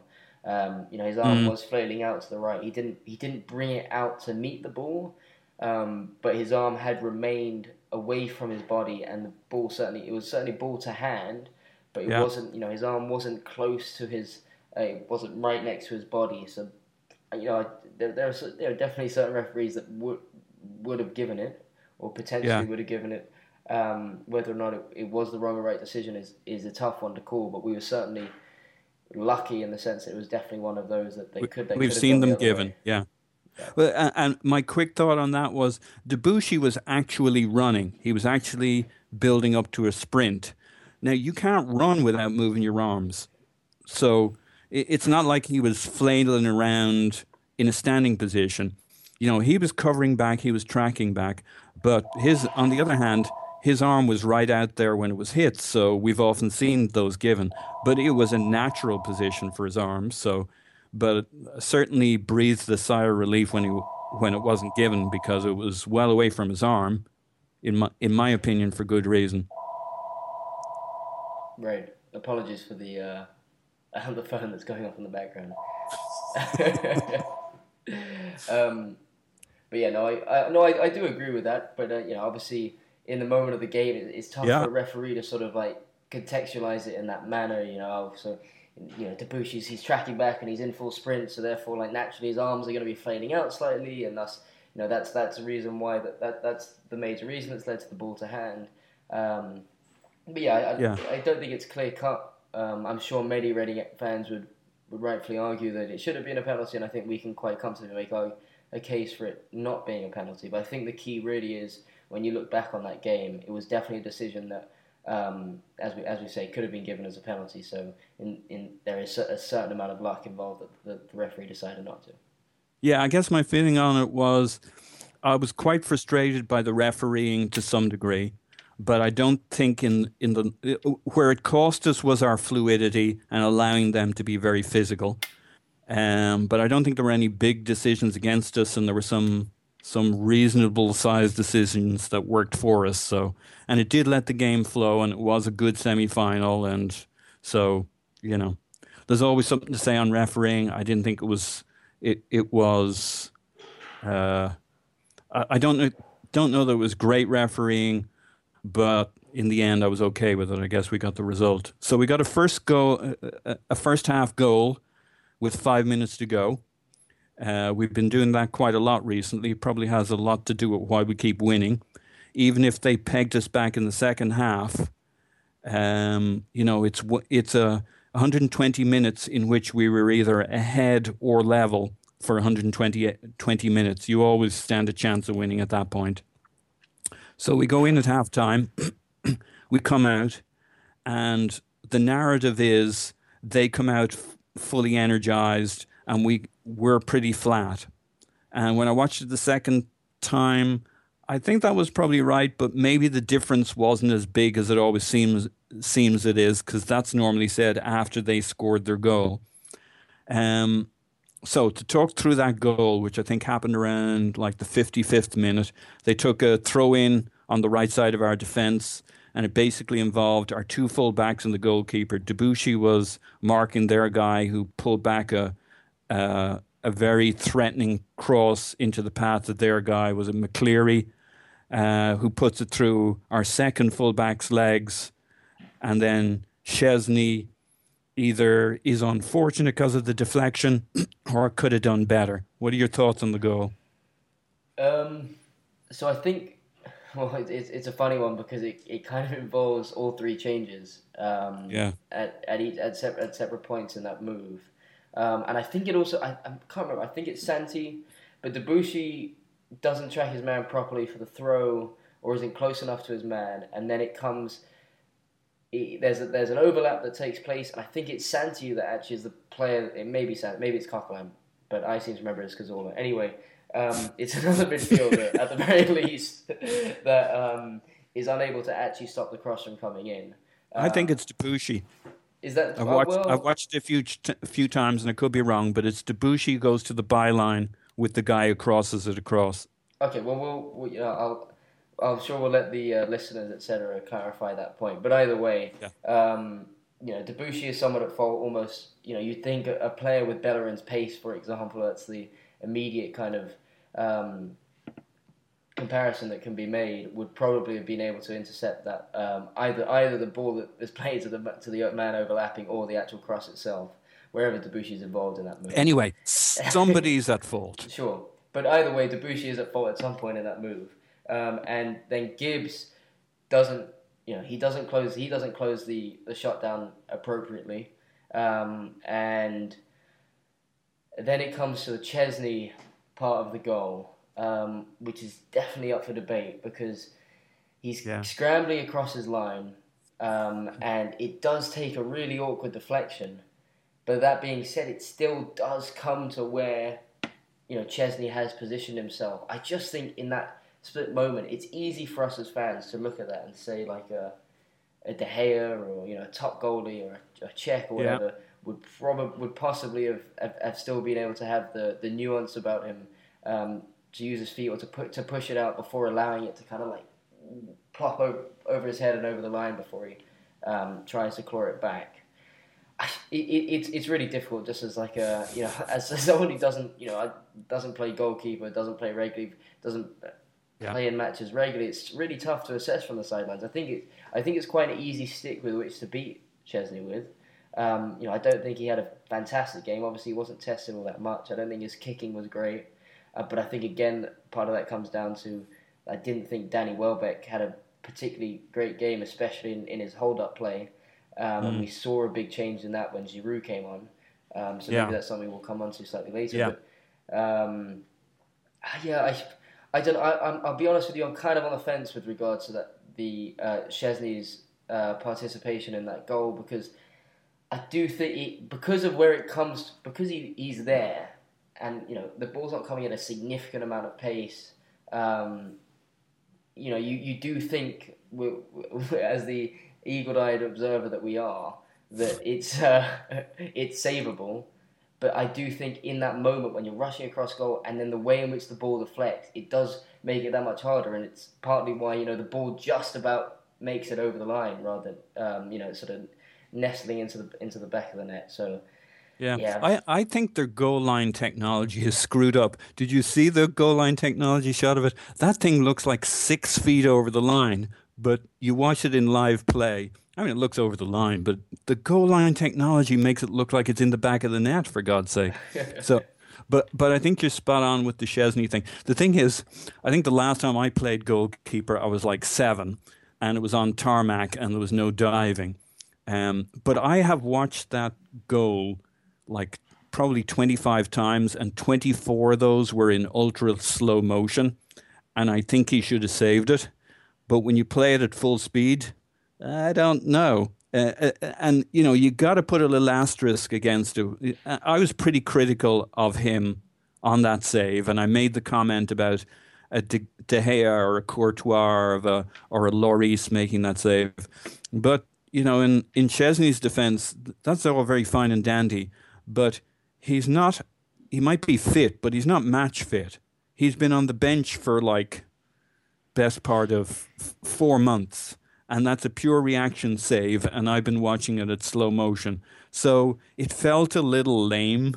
[SPEAKER 4] Um, you know his arm
[SPEAKER 3] Mm.
[SPEAKER 4] was flailing out to the right. He didn't he didn't bring it out to meet the ball, um, but his arm had remained away from his body, and the ball certainly it was certainly ball to hand, but it
[SPEAKER 3] Yeah.
[SPEAKER 4] wasn't you know his arm wasn't close to his uh, it wasn't right next to his body. So you know there there are, there are definitely certain referees that would would have given it or potentially
[SPEAKER 3] Yeah.
[SPEAKER 4] would have given it. Um, whether or not it, it was the wrong or right decision is, is a tough one to call, but we were certainly lucky in the sense that it was definitely one of those that they could. They
[SPEAKER 3] We've seen
[SPEAKER 4] gone the
[SPEAKER 3] them given,
[SPEAKER 4] way.
[SPEAKER 3] yeah. Well, and, and my quick thought on that was Debuchy was actually running. He was actually building up to a sprint. Now you can't run without moving your arms, so it, it's not like he was flailing around in a standing position. You know, he was covering back, he was tracking back, but his, on the other hand, his arm was right out there when it was hit. So we've often seen those given, but it was a natural position for his arm. So, but certainly breathed a sigh of relief when he when it wasn't given because it was well away from his arm, in my in my opinion, for good reason.
[SPEAKER 4] Right. Apologies for the uh, *laughs* the phone that's going off in the background. *laughs* um, but yeah, no, I, I no, I, I do agree with that. But uh, you know, obviously, in the moment of the game, it's tough
[SPEAKER 3] Yeah.
[SPEAKER 4] for a referee to sort of like contextualize it in that manner. You know, so you know, Debuchy's he's tracking back and he's in full sprint, so therefore, like naturally, his arms are going to be fading out slightly, and thus, you know, that's that's the reason why that, that that's the major reason that's led to the ball to hand. Um, but yeah, I, I, I don't think it's clear cut. Um, I'm sure many Reading fans would, would rightfully argue that it should have been a penalty, and I think we can quite comfortably make a, a case for it not being a penalty. But I think the key really is when you look back on that game, it was definitely a decision that, um, as we as we say, could have been given as a penalty. So in, in there is a certain amount of luck involved that the, the referee decided not to.
[SPEAKER 3] Yeah, I guess my feeling on it was I was quite frustrated by the refereeing to some degree, but I don't think in in the where it cost us was our fluidity and allowing them to be very physical. Um, but I don't think there were any big decisions against us, and there were some some reasonable sized decisions that worked for us. So, and it did let the game flow, and it was a good semi final, and so you know, there's always something to say on refereeing. I didn't think it was it it was. Uh, I, I don't know don't know that it was great refereeing, but in the end, I was okay with it. I guess we got the result. So we got a first go, a first half goal, with five minutes to go. Uh, we've been doing that quite a lot recently. It Probably has a lot to do with why we keep winning. Even if they pegged us back in the second half, um, you know, it's it's a 120 minutes in which we were either ahead or level for 120 20 minutes. You always stand a chance of winning at that point. So we go in at halftime, *clears throat* we come out, and the narrative is they come out f- fully energized, and we we're pretty flat. And when I watched it the second time, I think that was probably right, but maybe the difference wasn't as big as it always seems seems it is, because that's normally said after they scored their goal. Um, so to talk through that goal, which I think happened around like the 55th minute, they took a throw in on the right side of our defence, and it basically involved our two fullbacks and the goalkeeper. Debuchy was marking their guy who pulled back a uh, a very threatening cross into the path of their guy. Was a McCleary uh, who puts it through our second fullback's legs, and then Szczesny either is unfortunate because of the deflection *clears throat* or could have done better. What are your thoughts on the goal?
[SPEAKER 4] Um, so I think, well, it's, it's a funny one because it, it kind of involves all three changes. Um,
[SPEAKER 3] Yeah.
[SPEAKER 4] At at each at separate at separate points in that move, um, and I think it also I, I can't remember. I think it's Santi, but Debuchy doesn't track his man properly for the throw or isn't close enough to his man, and then it comes. It, there's a, there's an overlap that takes place, and I think it's Santi that actually is the player. It may be Santi, maybe it's Coquelin, but I seem to remember it's Cazorla. Anyway, um, *laughs* it's another midfielder *laughs* at the very least that um, is unable to actually stop the cross from coming in.
[SPEAKER 3] I think
[SPEAKER 4] Um,
[SPEAKER 3] it's Debuchy.
[SPEAKER 4] Is that
[SPEAKER 3] I've watched,
[SPEAKER 4] well,
[SPEAKER 3] I've watched it a few, t- a few times, and I could be wrong, but it's Debuchy goes to the byline with the guy who crosses it across.
[SPEAKER 4] Okay, well, we'll, we'll you know, I'll, I'm sure we'll let the uh, listeners, etc., clarify that point. But either way, um, you know, Debuchy is somewhat at fault. Almost, you know, you'd think a, a player with Bellerin's pace, for example, that's the immediate kind of um, comparison that can be made, would probably have been able to intercept that um, either either the ball that is played to the to the man overlapping or the actual cross itself, wherever Debuchy is involved in that move.
[SPEAKER 3] Anyway, *laughs* somebody's at fault.
[SPEAKER 4] Sure, but either way, Debuchy is at fault at some point in that move, um, and then Gibbs doesn't. You know, he doesn't close. He doesn't close the the shot down appropriately, um, and then it comes to the Szczesny part of the goal, um, which is definitely up for debate because he's
[SPEAKER 3] Yeah.
[SPEAKER 4] scrambling across his line, um, and it does take a really awkward deflection. But that being said, it still does come to where you know Szczesny has positioned himself. I just think in that split moment, it's easy for us as fans to look at that and say like a, a De Gea or you know a top goalie or a, a Cech or
[SPEAKER 3] Yeah.
[SPEAKER 4] whatever would probably would possibly have, have, have still been able to have the, the nuance about him um, to use his feet or to put to push it out before allowing it to kind of like plop over, over his head and over the line before he um, tries to claw it back. It, it, it's it's really difficult just as like a you know *laughs* as, as someone who doesn't you know doesn't play goalkeeper doesn't play regularly doesn't
[SPEAKER 3] Yeah.
[SPEAKER 4] play in matches regularly it's really tough to assess from the sidelines. I think it I think it's quite an easy stick with which to beat Szczesny with. Um, you know I don't think he had a fantastic game. Obviously he wasn't tested all that much. I don't think his kicking was great uh, but I think again part of that comes down to I didn't think Danny Welbeck had a particularly great game especially in, in his hold up play um, and we saw a big change in that when Giroud came on. Um, so
[SPEAKER 3] Yeah.
[SPEAKER 4] maybe that's something we'll come on to slightly later.
[SPEAKER 3] Yeah.
[SPEAKER 4] But, um, yeah, I, I don't. I, I'm, I'll be honest with you. I'm kind of on the fence with regards to that the uh, Szczesny's uh, participation in that goal because I do think he, because of where it comes because he, he's there and you know the ball's not coming at a significant amount of pace. Um, you know, you, you do think, we- we- *laughs* as the eagle-eyed observer that we are, that it's uh, *laughs* it's savable. But I do think in that moment when you're rushing across goal and then the way in which the ball deflects, it does make it that much harder, and it's partly why you know the ball just about makes it over the line rather than um, you know sort of nestling into the into the back of the net. So
[SPEAKER 3] Yeah.
[SPEAKER 4] Yeah.
[SPEAKER 3] I, I think their goal line technology is screwed up. Did you see the goal line technology shot of it? That thing looks like six feet over the line, but you watch it in live play. I mean, it looks over the line, but the goal line technology makes it look like it's in the back of the net, for God's sake. *laughs* so, but but I think you're spot on with the Szczesny thing. The thing is, I think the last time I played goalkeeper, I was like seven, and it was on tarmac, and there was no diving. Um, but I have watched that goal like probably 25 times, and 24 of those were in ultra slow motion. And I think he should have saved it. but when you play it at full speed, I don't know. Uh, uh and you know you got to put a little asterisk against it. I was pretty critical of him on that save, and I made the comment about a De, De Gea or a Courtois or a, or a Lloris making that save. But you know, in in Szczesny's defence, that's all very fine and dandy, but he's not. He might be fit, but he's not match fit. He's been on the bench for like best part of f- four months and that's a pure reaction save, and I've been watching it at slow motion. So it felt a little lame,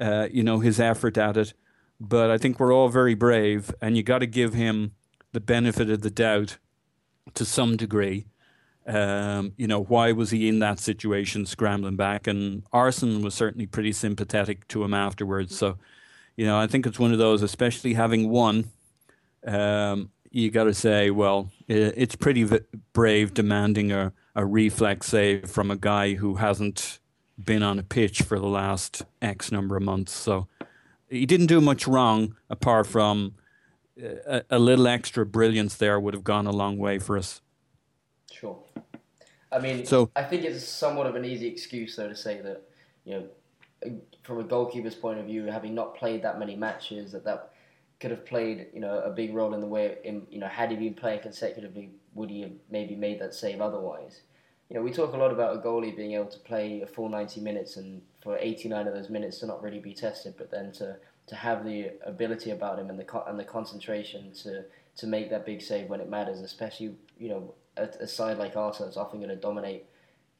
[SPEAKER 3] uh, you know, his effort at it. But I think we're all very brave, and you got to give him the benefit of the doubt to some degree. Um, you know, why was he in that situation scrambling back? And Arsene was certainly pretty sympathetic to him afterwards. So, you know, I think it's one of those, especially having won. Um, you got to say, well, it's pretty brave demanding a, a reflex save from a guy who hasn't been on a pitch for the last X number of months. So he didn't do much wrong apart from a, a little extra brilliance there would have gone a long way for us.
[SPEAKER 4] I mean, so, I think it's somewhat of an easy excuse, though, to say that, you know, from a goalkeeper's point of view, having not played that many matches, that that could have played you know a big role in the way in you know had he been playing consecutively would he have maybe made that save otherwise? You know we talk a lot about a goalie being able to play a full 90 minutes and for 89 of those minutes to not really be tested but then to to have the ability about him and the and the concentration to to make that big save when it matters especially you know a, a side like Arsenal is often going to dominate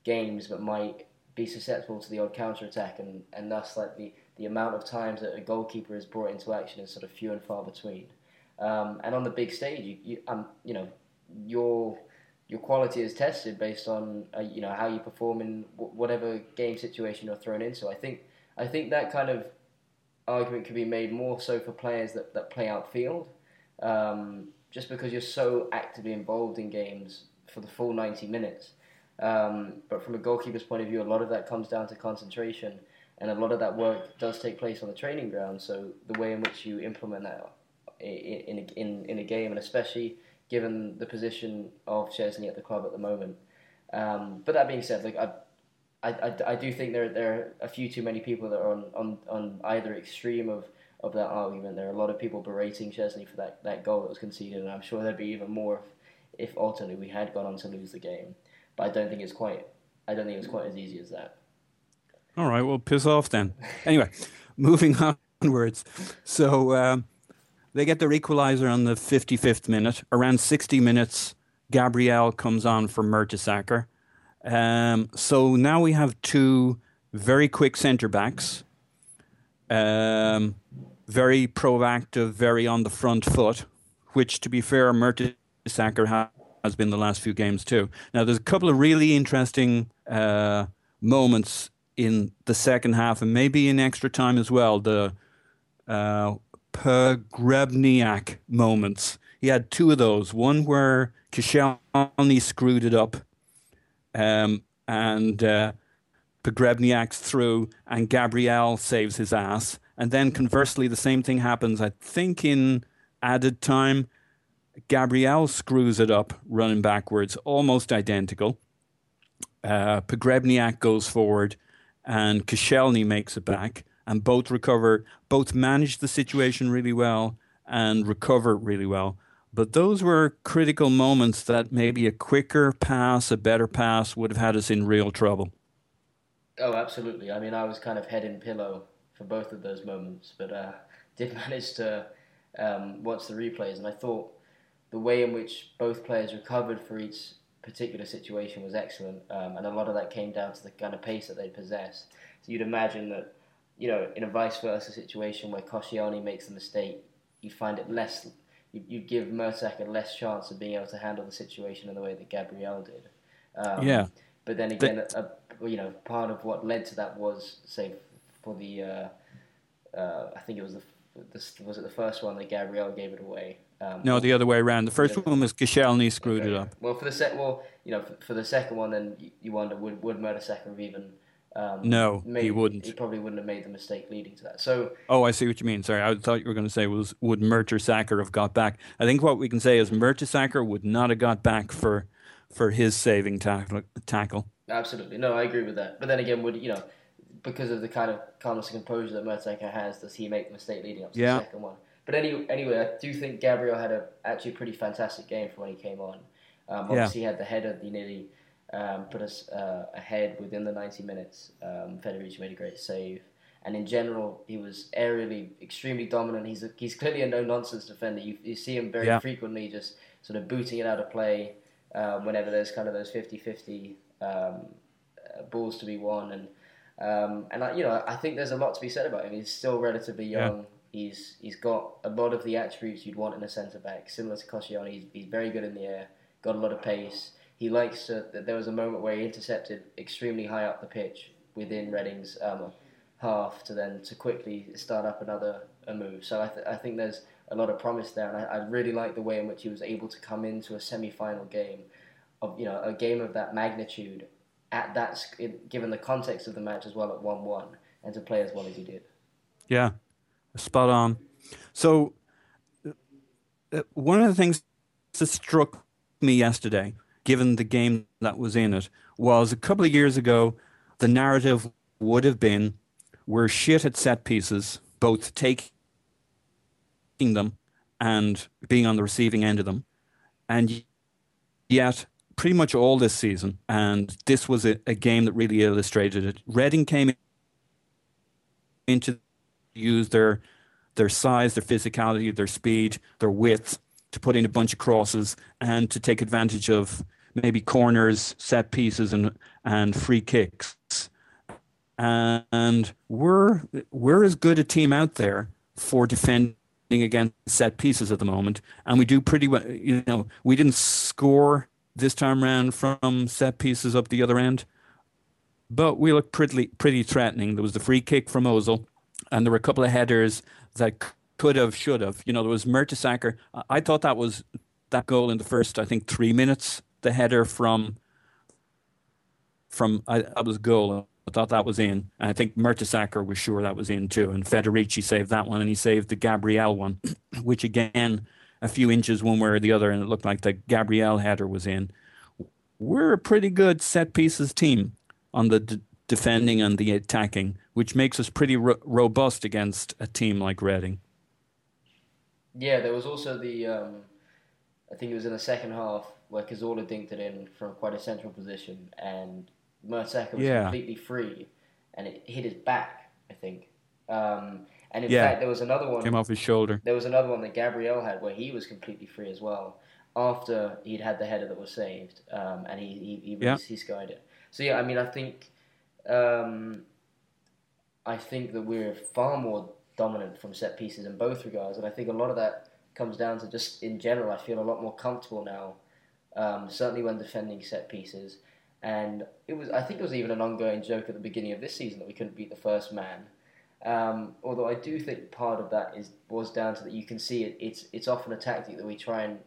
[SPEAKER 4] games but might be susceptible to the odd counter attack and and thus like the the amount of times that a goalkeeper is brought into action is sort of few and far between. Um, and on the big stage, you, you, um, you know, your your quality is tested based on uh, you know how you perform in w- whatever game situation you're thrown into. I think I think that kind of argument could be made more so for players that, that play outfield, um, just because you're so actively involved in games for the full 90 minutes. Um, but from a goalkeeper's point of view, a lot of that comes down to concentration and a lot of that work does take place on the training ground. So the way in which you implement that in in in, in a game, and especially given the position of Szczesny at the club at the moment. Um, but that being said, like I, I, I, do think there there are a few too many people that are on, on, on either extreme of, of that argument. There are a lot of people berating Szczesny for that, that goal that was conceded, and I'm sure there'd be even more if, if ultimately we had gone on to lose the game. But I don't think it's quite I don't think it's quite as easy as that.
[SPEAKER 3] All right, well, piss off then. Anyway, *laughs* moving onwards. So um, they get their equaliser on the 55th minute. Around 60 minutes, Gabriel comes on for Mertesacker. Um, so now we have two very quick centre backs, um, very proactive, very on the front foot, which, to be fair, Mertesacker has been the last few games too. Now, there's a couple of really interesting uh, moments in the second half and maybe in extra time as well. The uh, Pogrebniak moments. He had two of those. One where Koscielny screwed it up, um, and uh, through, and Gabriel saves his ass. And then conversely, the same thing happens. I think in added time, Gabriel screws it up, running backwards, almost identical. Uh, Pogrebniak goes forward, and Koscielny makes it back, and both recover, both manage the situation really well and recover really well. But those were critical moments that maybe a quicker pass, a better pass, would have had us in real trouble.
[SPEAKER 4] Oh, absolutely. I mean, I was kind of head in pillow for both of those moments, but uh, *laughs* did manage to um, watch the replays, and I thought the way in which both players recovered for each particular situation was excellent, um, and a lot of that came down to the kind of pace that they possess. So you'd imagine that, you know, in a vice versa situation where Koscielny makes a mistake, you'd find it less, you'd give Mertesacker less chance of being able to handle the situation in the way that Gabriel did.
[SPEAKER 3] Um, yeah.
[SPEAKER 4] But then again, a, a, you know, part of what led to that was, say, for the, uh, uh, I think it was the, was it the first one that Gabriel gave it away.
[SPEAKER 3] Um, no, the other way around. The first one was Koscielny screwed okay. it up.
[SPEAKER 4] Well, for the sec, well, you know, for, for, the second one, then you, wonder would would Mertesacker have even Um,
[SPEAKER 3] No, he wouldn't.
[SPEAKER 4] He probably wouldn't have made the mistake leading to that. So
[SPEAKER 3] Oh, I see what you mean. Sorry, I thought you were going to say was would Mertesacker have got back? I think what we can say is Mertesacker would not have got back for for his saving tackle. tackle.
[SPEAKER 4] Absolutely. No, I agree with that. But then again, would you know, because of the kind of calmness and composure that Mertesacker has, does he make the mistake leading up to
[SPEAKER 3] Yeah.
[SPEAKER 4] the second one? But any, anyway, I do think Gabriel had a actually pretty fantastic game for when he came on. Um, obviously, he had the header he nearly um, put us uh, ahead within the 90 minutes. Um, Federici made a great save. And in general, he was aerially extremely dominant. He's a, he's clearly a no nonsense defender. You, you see him very
[SPEAKER 3] Yeah.
[SPEAKER 4] frequently just sort of booting it out of play um, whenever there's kind of those 50 50 um, uh, balls to be won. And um, and I, you know, I think there's a lot to be said about him. He's still relatively
[SPEAKER 3] Yeah.
[SPEAKER 4] young. He's he's got a lot of the attributes you'd want in a centre back, similar to Koscielny. He's, he's very good in the air, got a lot of pace. He likes to. There was a moment where he intercepted extremely high up the pitch within Reading's um, half to then to quickly start up another a move. So I, th- I think there's a lot of promise there, and I, I really like the way in which he was able to come into a semi-final game of you know a game of that magnitude at that given the context of the match as well at one-one, and to play as well as he did.
[SPEAKER 3] Yeah, spot on. So, uh, one of the things that struck me yesterday, given the game that was in it, was a couple of years ago, the narrative would have been we're shit at set pieces, both taking them and being on the receiving end of them. And yet, pretty much all this season, and this was a, a game that really illustrated it. Reading came into use their their size, their physicality, their speed, their width to put in a bunch of crosses and to take advantage of maybe corners, set pieces, and and free kicks. And we're we're as good a team out there for defending against set pieces at the moment, and we do pretty well. You know, we didn't score this time round from set pieces up the other end, but we looked pretty pretty threatening. There was the free kick from Ozil, and there were a couple of headers that could have, should have. You know, there was Mertesacker. I- thought that was that goal in the first, I think, three minutes. The header from from I, that was goal. I thought that was in. And I think Mertesacker was sure that was in too. And Federici saved that one, and he saved the Gabriel one, *clears throat* which again, a few inches one way or the other, and it looked like the Gabriel header was in. We're a pretty good set pieces team on the d- defending and the attacking, which makes us pretty ro- robust against a team like Reading.
[SPEAKER 4] Yeah, there was also the, um, I think it was in the second half where Cazorla dinked it in from quite a central position, and Mertesacker was
[SPEAKER 3] Yeah.
[SPEAKER 4] completely free, and it hit his back, I think. Um, and in
[SPEAKER 3] Yeah.
[SPEAKER 4] fact, there was another one.
[SPEAKER 3] Came off his shoulder.
[SPEAKER 4] There was another one that Gabriel had where he was completely free as well after he'd had the header that was saved, um, and he he he,
[SPEAKER 3] Yeah.
[SPEAKER 4] he skied it. So yeah, I mean, I think um, I think that we're far more dominant from set pieces in both regards, and I think a lot of that comes down to just in general. I feel a lot more comfortable now, um, certainly when defending set pieces. And it was, I think, it was even an ongoing joke at the beginning of this season that we couldn't beat the first man. Um, although I do think part of that is was down to that you can see it, it's it's often a tactic that we try and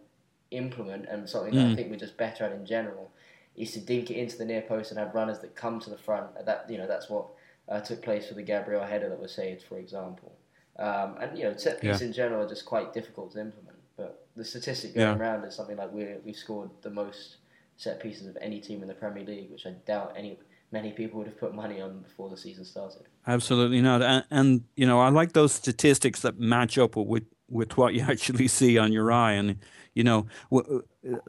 [SPEAKER 4] implement, and something that I
[SPEAKER 3] Mm.
[SPEAKER 4] think we're just better at in general is to dink it into the near post and have runners that come to the front. That you know that's what uh, took place for the Gabriel header that was saved, for example. Um, and you know set piece in general are just quite difficult to implement. But the statistic going
[SPEAKER 3] Yeah.
[SPEAKER 4] around is something like we we've scored the most set pieces of any team in the Premier League, which I doubt any many people would have put money on before the season started.
[SPEAKER 3] Absolutely not. And, and you know, I like those statistics that match up with with what you *laughs* actually see on your eye. And you know,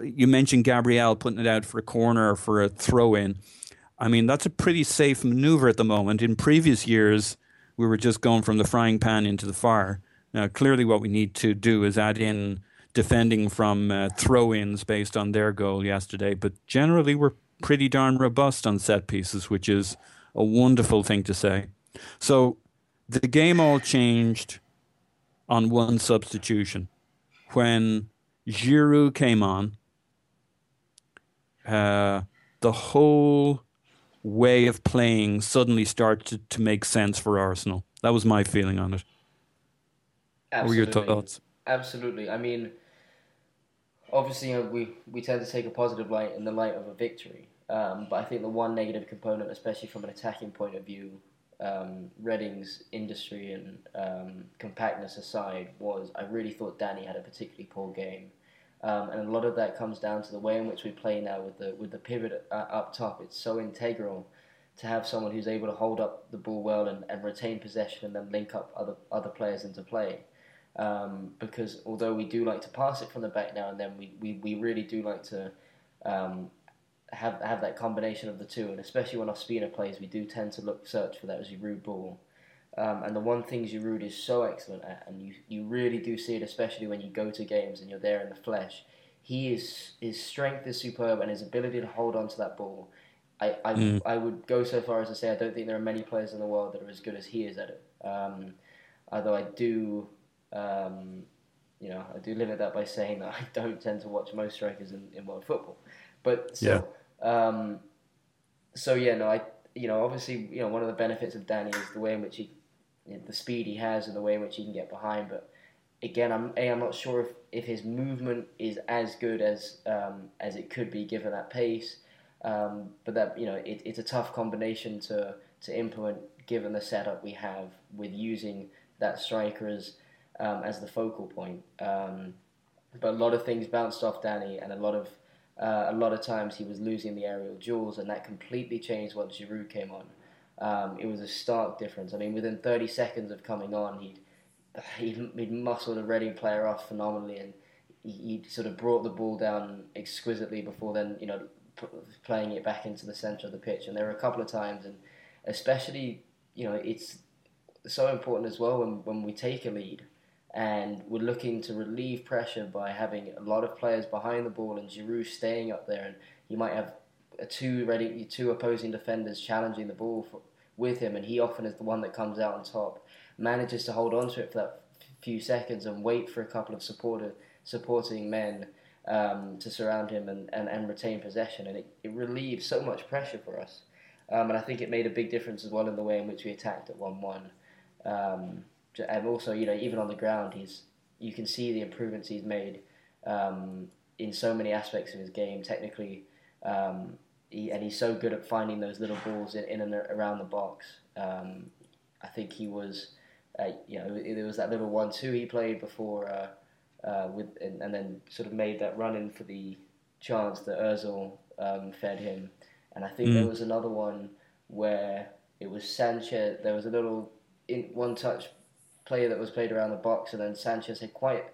[SPEAKER 3] you mentioned Gabriel putting it out for a corner or for a throw in. I mean, that's a pretty safe maneuver at the moment. In previous years, we were just going from the frying pan into the fire. Now, clearly, what we need to do is add in defending from uh, throw ins based on their goal yesterday. But generally, we're pretty darn robust on set pieces, which is a wonderful thing to say. So the game all changed on one substitution. When Giroud came on, uh, the whole way of playing suddenly started to make sense for Arsenal. That was my feeling on it. What were your thoughts?
[SPEAKER 4] Absolutely. I mean, obviously, you know, we we tend to take a positive light in the light of a victory, Um, but I think the one negative component, especially from an attacking point of view, um, Reading's industry and um, compactness aside, was I really thought Danny had a particularly poor game. Um, and a lot of that comes down to the way in which we play now with the with the pivot uh, up top. It's so integral to have someone who's able to hold up the ball well and, and retain possession and then link up other other players into play. Um, because although we do like to pass it from the back now and then, we, we, we really do like to um, have have that combination of the two. And especially when our Ospina plays, we do tend to look search for that Giroud ball. Um, and the one thing Giroud is so excellent at, and you, you really do see it, especially when you go to games and you're there in the flesh, he is his strength is superb and his ability to hold on to that ball. I, I, mm. I would go so far as to say I don't think there are many players in the world that are as good as he is at it. Um, although I do, um, you know, I do limit that by saying that I *laughs* don't tend to watch most strikers in, in world football. But so, yeah. Um, so yeah, no, I, you know, obviously, you know, one of the benefits of Danny is the way in which he you know, the speed he has and the way in which he can get behind. But again, I'm a I'm not sure if, if his movement is as good as um, as it could be given that pace. Um, but that you know, it, it's a tough combination to to implement given the setup we have with using that striker as um, as the focal point. Um, but a lot of things bounced off Danny, and a lot of uh, a lot of times he was losing the aerial duels, and that completely changed once Giroud came on. Um, it was a stark difference. I mean, within 30 seconds of coming on, *sighs* he'd he'd, muscled a Reading player off phenomenally, and he, he sort of brought the ball down exquisitely before then, you know, p- playing it back into the centre of the pitch. And there were a couple of times, and especially, you know, it's so important as well when, when we take a lead and we're looking to relieve pressure by having a lot of players behind the ball and Giroud staying up there, and you might have two ready, two opposing defenders challenging the ball for, with him, and he often is the one that comes out on top. Manages to hold on to it for that few seconds and wait for a couple of supporter, supporting men um, to surround him and, and, and retain possession, and it, it relieves so much pressure for us. Um, and I think it made a big difference as well in the way in which we attacked at one-one. Um, and also, you know, even on the ground, he's you can see the improvements he's made um, in so many aspects of his game. Technically, um, he, and he's so good at finding those little balls in, in and around the box. Um, I think he was, uh, you know, there was that little one-two he played before uh, uh, with, and, and, then sort of made that run in for the chance that Özil um, fed him. And I think mm. there was another one where it was Sanchez. There was a little in one-touch play that was played around the box, and then Sanchez had quite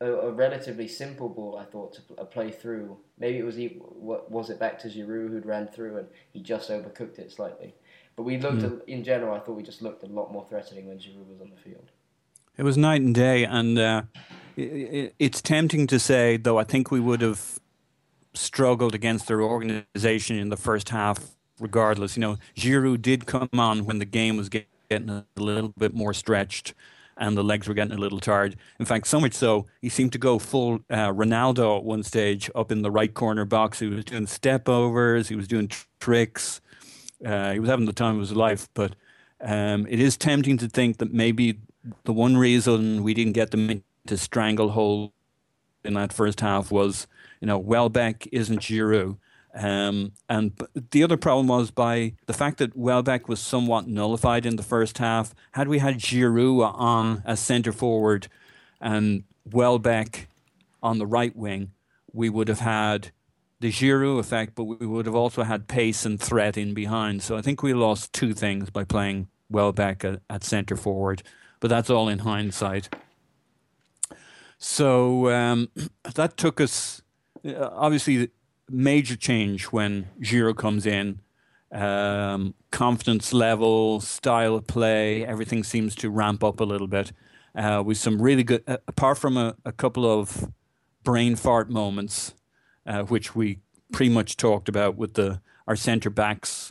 [SPEAKER 4] a, a, relatively simple ball, I thought, to play through. Maybe it was what was it back to Giroud who'd ran through and he just overcooked it slightly. But we looked mm. at, in general. I thought we just looked a lot more threatening when Giroud was on the field.
[SPEAKER 3] It was night and day, and uh, it, it's tempting to say, though. I think we would have struggled against their organisation in the first half, regardless. You know, Giroud did come on when the game was getting a little bit more stretched and the legs were getting a little tired. In fact, so much so, he seemed to go full uh, Ronaldo at one stage up in the right corner box. He was doing step overs, he was doing tr- tricks. Uh, he was having the time of his life. But um, it is tempting to think that maybe the one reason we didn't get them into stranglehold in that first half was, you know, Welbeck isn't Giroud. Um, and the other problem was by the fact that Welbeck was somewhat nullified in the first half. Had we had Giroud on as centre forward and Welbeck on the right wing, we would have had the Giroud effect, but we would have also had pace and threat in behind. So I think we lost two things by playing Welbeck at, at centre forward, but that's all in hindsight. So um, *clears throat* that took us. Uh, obviously, major change when Giroud comes in. Um, confidence level, style of play, everything seems to ramp up a little bit. Uh, with some really good, uh, apart from a, a, couple of brain fart moments, uh, which we pretty much talked about with the our centre backs.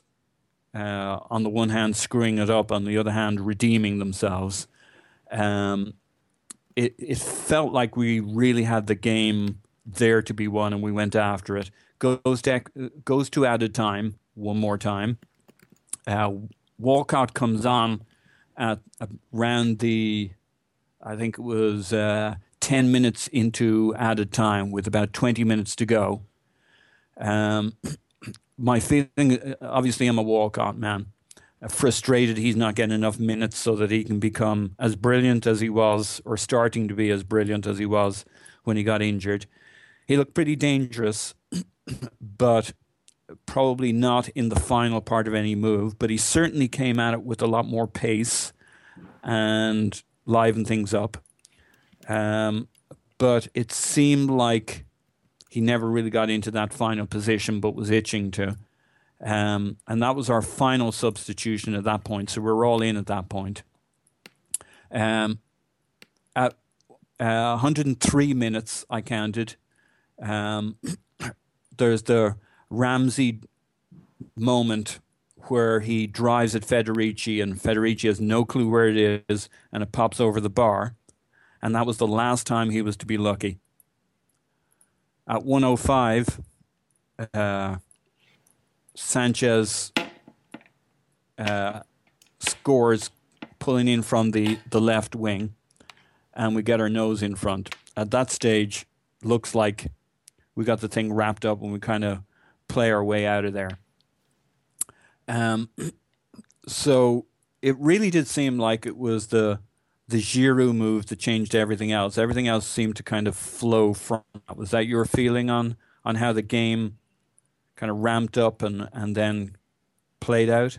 [SPEAKER 3] Uh, on the one hand, screwing it up; on the other hand, redeeming themselves. Um, it it felt like we really had the game there to be won, and we went after it goes to goes to added time one more time. Uh, comes on at around the, I think it was uh, ten minutes into added time with about twenty minutes to go. Um, *clears throat* my feeling, obviously, I'm a Walcott man. Frustrated he's not getting enough minutes so that he can become as brilliant as he was, or starting to be as brilliant as he was when he got injured. He looked pretty dangerous, *coughs* but probably not in the final part of any move. But he certainly came at it with a lot more pace and livened things up. Um, but it seemed like he never really got into that final position, but was itching to. Um, and that was our final substitution at that point. So we are all in at that point. Um, at uh, 103 minutes, I counted. Um, there's the Ramsey moment where he drives at Federici and Federici has no clue where it is and it pops over the bar. And that was the last time he was to be lucky. At 105, uh, Sanchez uh, scores pulling in from the, the left wing and we get our nose in front. At that stage, looks like we got the thing wrapped up and we kind of play our way out of there. Um, *clears throat* so it really did seem like it was the the Giroud move that changed everything else. Everything else seemed to kind of flow from that. Was that your feeling on on how the game kind of ramped up and, and then played out?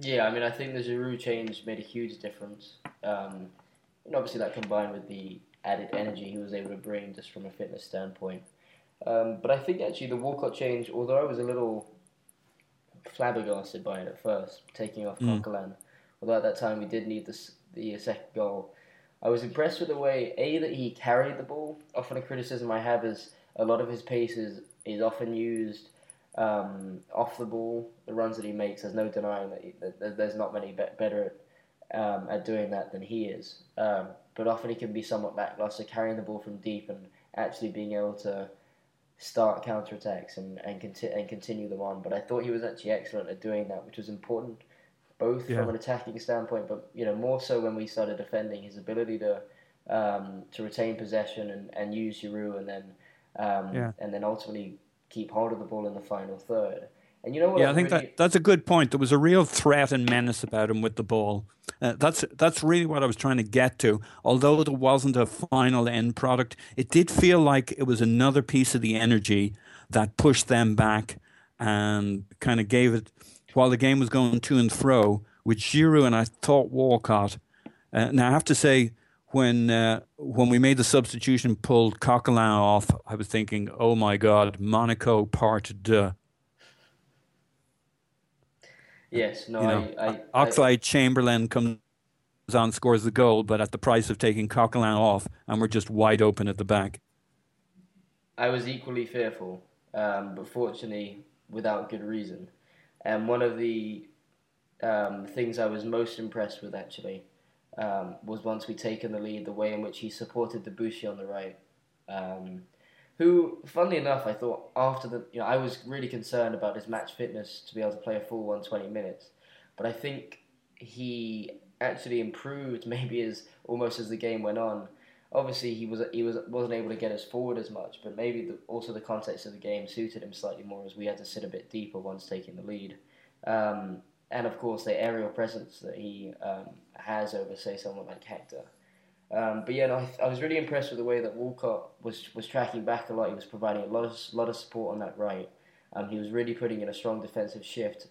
[SPEAKER 4] Yeah, I mean, I think the Giroud change made a huge difference. Um, and obviously, that combined with the added energy he was able to bring just from a fitness standpoint. Um, but I think actually the Walcott change, although I was a little flabbergasted by it at first, taking off mm. Coquelin, although at that time we did need the, the second goal, I was impressed with the way, A, that he carried the ball. Often a criticism I have is a lot of his paces is often used um, off the ball. The runs that he makes, there's no denying that, he, that there's not many be- better um, at doing that than he is. Um, but often he can be somewhat lackluster carrying the ball from deep and actually being able to start counterattacks and and, conti- and continue them on. But I thought he was actually excellent at doing that, which was important both yeah. from an attacking standpoint, but you know more so when we started defending. His ability to um, to retain possession and, and use Giroud and then um, yeah. and then ultimately keep hold of the ball in the final third. And you know what?
[SPEAKER 3] Yeah, I, I think really... that that's a good point. There was a real threat and menace about him with the ball. Uh, that's that's really what I was trying to get to. Although there wasn't a final end product, it did feel like it was another piece of the energy that pushed them back and kind of gave it while the game was going to and fro with Giroud and I thought Walcott. Uh, now I have to say when uh, when we made the substitution, pulled Coquelin off, I was thinking, oh my God, Monaco part deux.
[SPEAKER 4] Yes, no, you know, I, I,
[SPEAKER 3] Oxlade I, Chamberlain comes on, scores the goal, but at the price of taking Coquelin off, and we're just wide open at the back.
[SPEAKER 4] I was equally fearful, um, but fortunately, without good reason. And one of the um, things I was most impressed with, actually, um, was once we taken the lead, the way in which he supported Debuchy on the right. Um, who, funnily enough, I thought after the, you know, I was really concerned about his match fitness to be able to play a full 120 minutes, but I think he actually improved *laughs* maybe as almost as the game went on. Obviously, he was he was wasn't able to get us forward as much, but maybe the, also the context of the game suited him slightly more as we had to sit a bit deeper once taking the lead, um, and of course the aerial presence that he um, has over say someone like Hector. Um, but yeah, no, I, I, was really impressed with the way that Walcott was was tracking back a lot. He was providing a lot of lot of support on that right. Um, he was really putting in a strong defensive shift.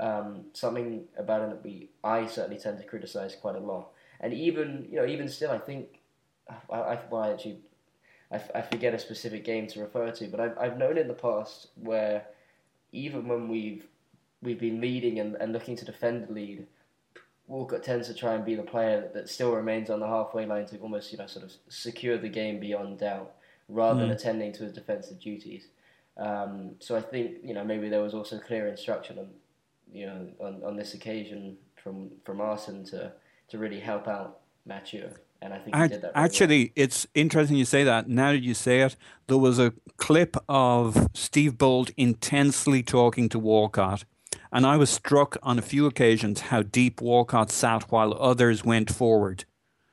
[SPEAKER 4] Um, something about him that we I certainly tend to criticize quite a lot. And even you know even still, I think I, I well, I actually I, I forget a specific game to refer to, but I've I've known in the past where even when we've we've been leading and, and looking to defend the lead, Walcott tends to try and be the player that still remains on the halfway line to almost you know sort of secure the game beyond doubt, rather mm. than attending to his defensive duties. Um, so I think you know maybe there was also clear instruction on you know on, on this occasion from from Arsene to to really help out Mathieu. And I think he did that
[SPEAKER 3] actually,
[SPEAKER 4] well.
[SPEAKER 3] it's interesting you say that. Now that you say it, there was a clip of Steve Bould intensely talking to Walcott and I was struck on a few occasions how deep Walcott sat while others went forward.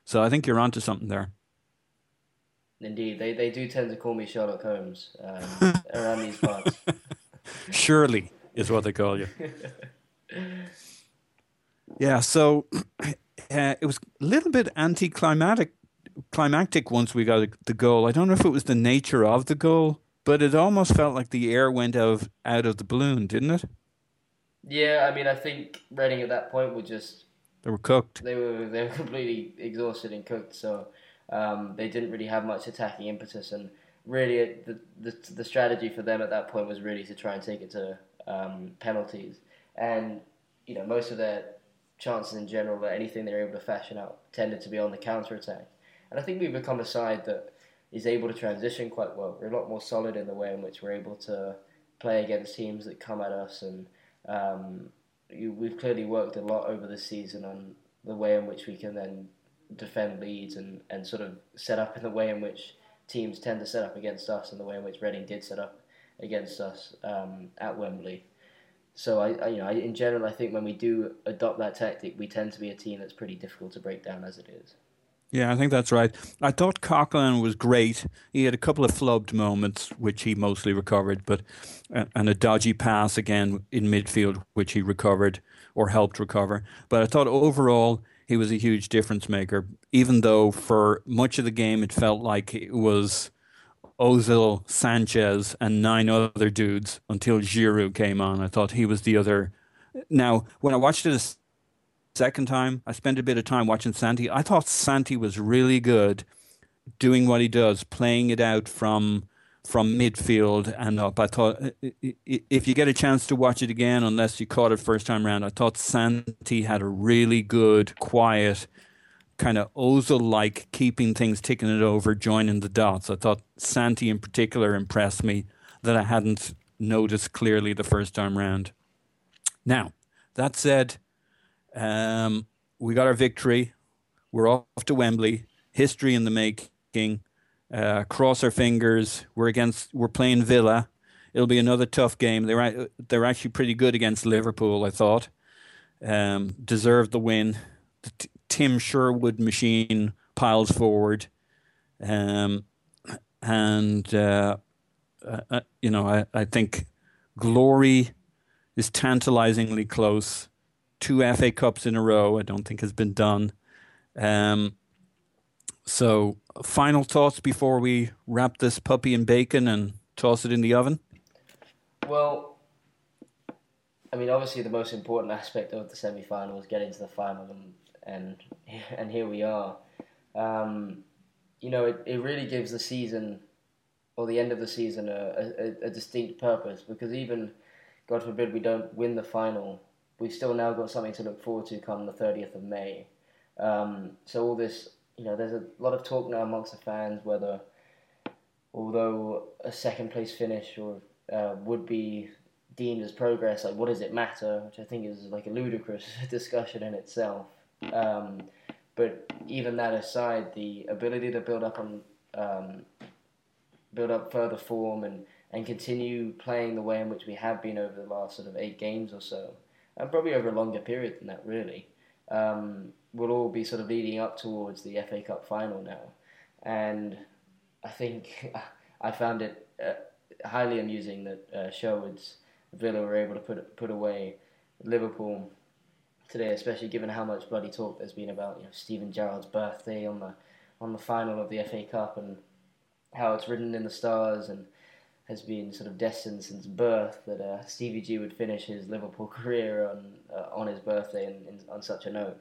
[SPEAKER 3] So I think you're onto something there.
[SPEAKER 4] Indeed, they, they do tend to call me Sherlock Holmes um, *laughs* around these parts.
[SPEAKER 3] Shirley is what they call you. *laughs* Yeah, so *clears throat* uh, it was a little bit anticlimactic climactic once we got the goal. I don't know if it was the nature of the goal, but it almost felt like the air went out of, out of the balloon, didn't it?
[SPEAKER 4] Yeah, I mean, I think Reading at that point were just
[SPEAKER 3] They were cooked.
[SPEAKER 4] they were *laughs* they were completely exhausted and cooked, so um, they didn't really have much attacking impetus. And really, the, the the strategy for them at that point was really to try and take it to um, penalties. And you know, most of their chances in general, that anything they were able to fashion out, tended to be on the counter attack. And I think we've become a side that is able to transition quite well. We're a lot more solid in the way in which we're able to play against teams that come at us and um, you, we've clearly worked a lot over the season on the way in which we can then defend leads and, and sort of set up in the way in which teams tend to set up against us and the way in which Reading did set up against us um, at Wembley. So I, I, you know, I, in general, I think when we do adopt that tactic, we tend to be a team that's pretty difficult to break down as it is.
[SPEAKER 3] Yeah, I think that's right. I thought Coquelin was great. He had a couple of flubbed moments, which he mostly recovered, but uh, and a dodgy pass again in midfield, which he recovered or helped recover. But I thought overall he was a huge difference maker. Even though for much of the game it felt like it was Ozil, Sanchez, and nine other dudes until Giroud came on. I thought he was the other. Now, when I watched it a second time, I spent a bit of time watching Santi. I thought Santi was really good doing what he does, playing it out from from midfield and up. I thought if you get a chance to watch it again, unless you caught it first time round, I thought Santi had a really good, quiet, kind of Ozil like keeping things ticking it over, joining the dots. I thought Santi in particular impressed me that I hadn't noticed clearly the first time round. Now, that said, um, we got our victory. We're off to Wembley. History in the making. Uh, cross our fingers. We're against. We're playing Villa. It'll be another tough game. They're they're actually pretty good against Liverpool. I thought. Um, deserved the win. The T- Tim Sherwood machine piles forward, um, and uh, uh, uh, you know I, I think glory is tantalizingly close two FA Cups in a row. I don't think has been done. Um, so, final thoughts before we wrap this puppy in bacon and toss it in the oven.
[SPEAKER 4] Well, I mean, obviously the most important aspect of the semi-final was getting to the final, and and, *laughs* and here we are. Um, you know, it, it really gives the season or the end of the season a, a, a distinct purpose because even, God forbid, we don't win the final, we've still now got something to look forward to come the 30th of May. Um, so all this, you know, there's a lot of talk now amongst the fans whether, although a second place finish or uh, would be deemed as progress, like what does it matter? Which I think is like a ludicrous *laughs* discussion in itself. Um, but even that aside, the ability to build up on um, build up further form and, and continue playing the way in which we have been over the last sort of eight games or so, and probably over a longer period than that, really, um, will all be sort of leading up towards the FA Cup final now. And I think *laughs* I found it uh, highly amusing that uh, Sherwood's Villa were able to put put away Liverpool today, especially given how much bloody talk there's been about you know Steven Gerrard's birthday on the on the final of the FA Cup and how it's written in the stars and has been sort of destined since birth that uh, Stevie G would finish his Liverpool *laughs* career on uh, on his birthday and, and on such a note.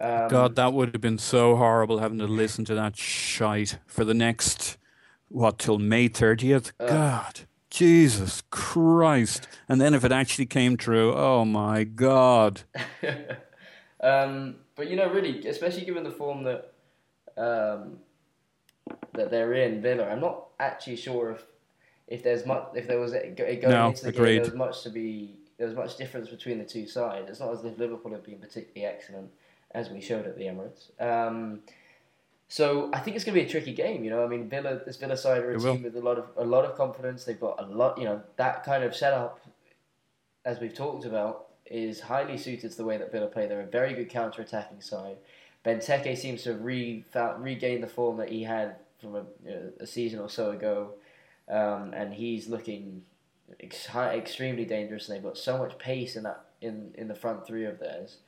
[SPEAKER 4] Um,
[SPEAKER 3] God, that would have been so horrible having to listen to that shite for the next, what, till May 30th? God, Jesus Christ. And then if it actually came true, oh my God. *laughs*
[SPEAKER 4] um, but you know, really, especially given the form that um, that they're in, Villa, I'm not actually sure if if there's much if there was a, going
[SPEAKER 3] No,
[SPEAKER 4] into the
[SPEAKER 3] agreed.
[SPEAKER 4] game, there was much to be there was much difference between the two sides. It's not as if Liverpool have been particularly excellent as we showed at the Emirates. Um, so I think it's going to be a tricky game. You know, I mean, Villa this Villa side are a
[SPEAKER 3] It will.
[SPEAKER 4] team with a lot of a lot of confidence. They've got a lot. You know, that kind of setup, as we've talked about, is highly suited to the way that Villa play. They're a very good counter attacking side. Benteke seems to have re- found, regained the form that he had from a, you know, a season or so ago, um, and he's looking ex- extremely dangerous, and they've got so much pace in that in, in the front three of theirs.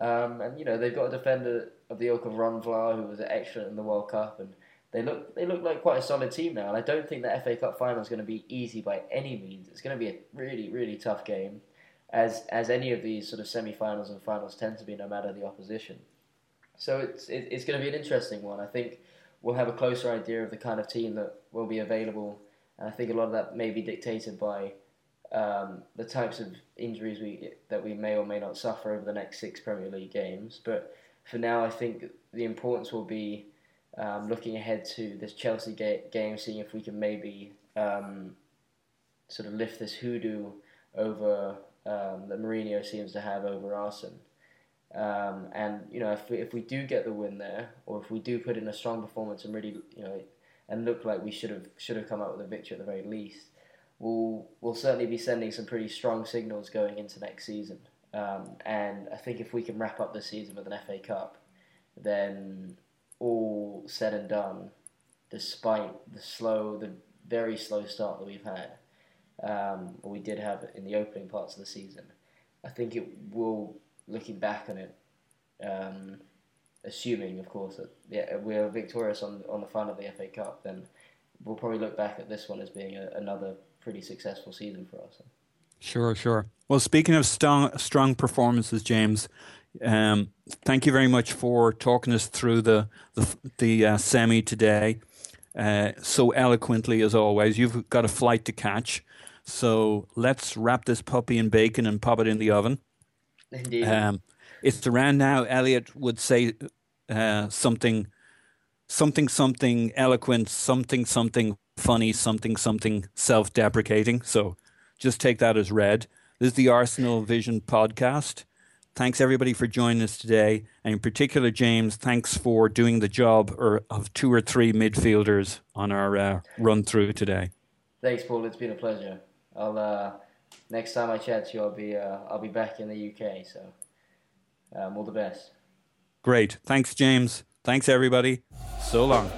[SPEAKER 4] Um, and you know they've got a defender of the ilk of Ron Vlaar who was excellent in the World Cup, and they look they look like quite a solid team now. And I don't think the FA Cup final is going to be easy by any means. It's going to be a really really tough game, as as any of these sort of semi-finals and finals tend to be, no matter the opposition. So it's it, it's going to be an interesting one. I think we'll have a closer idea of the kind of team that will be available, and I think a lot of that may be dictated by um, the types of injuries we that we may or may not suffer over the next six Premier League games. But for now, I think the importance will be um, looking ahead to this Chelsea ga- game, seeing if we can maybe um, sort of lift this hoodoo over um, that Mourinho seems to have over Arsene. Um, and you know, if we, if we do get the win there, or if we do put in a strong performance and really, you know, and look like we should have should have come out with a victory at the very least, we'll we'll certainly be sending some pretty strong signals going into next season. Um, and I think if we can wrap up the season with an FA Cup, then all said and done, despite the slow, the very slow start that we've had, um, we did have in the opening parts of the season, I think it will, looking back on it, um, assuming of course that yeah, we're victorious on on the final of the FA Cup, then we'll probably look back at this one as being a, another pretty successful season for us.
[SPEAKER 3] Sure, sure. Well, speaking of strong, strong performances, James, um, thank you very much for talking us through the the, the uh, semi today, uh, so eloquently as always. You've got a flight to catch, so let's wrap this puppy in bacon and pop it in the oven.
[SPEAKER 4] Indeed.
[SPEAKER 3] Um, it's around now. Elliot would say uh, something, something, something eloquent, something, something funny, something, something self deprecating. So just take that as read. This is the Arsenal Vision podcast. Thanks everybody for joining us today. And in particular, James, thanks for doing the job or, of two or three midfielders on our uh, run through today.
[SPEAKER 4] Thanks, Paul. It's been a pleasure. I'll uh, next time I chat to you, I'll be uh, I'll be back in the UK. So um, all the best.
[SPEAKER 3] Great. Thanks, James. Thanks, everybody. So long.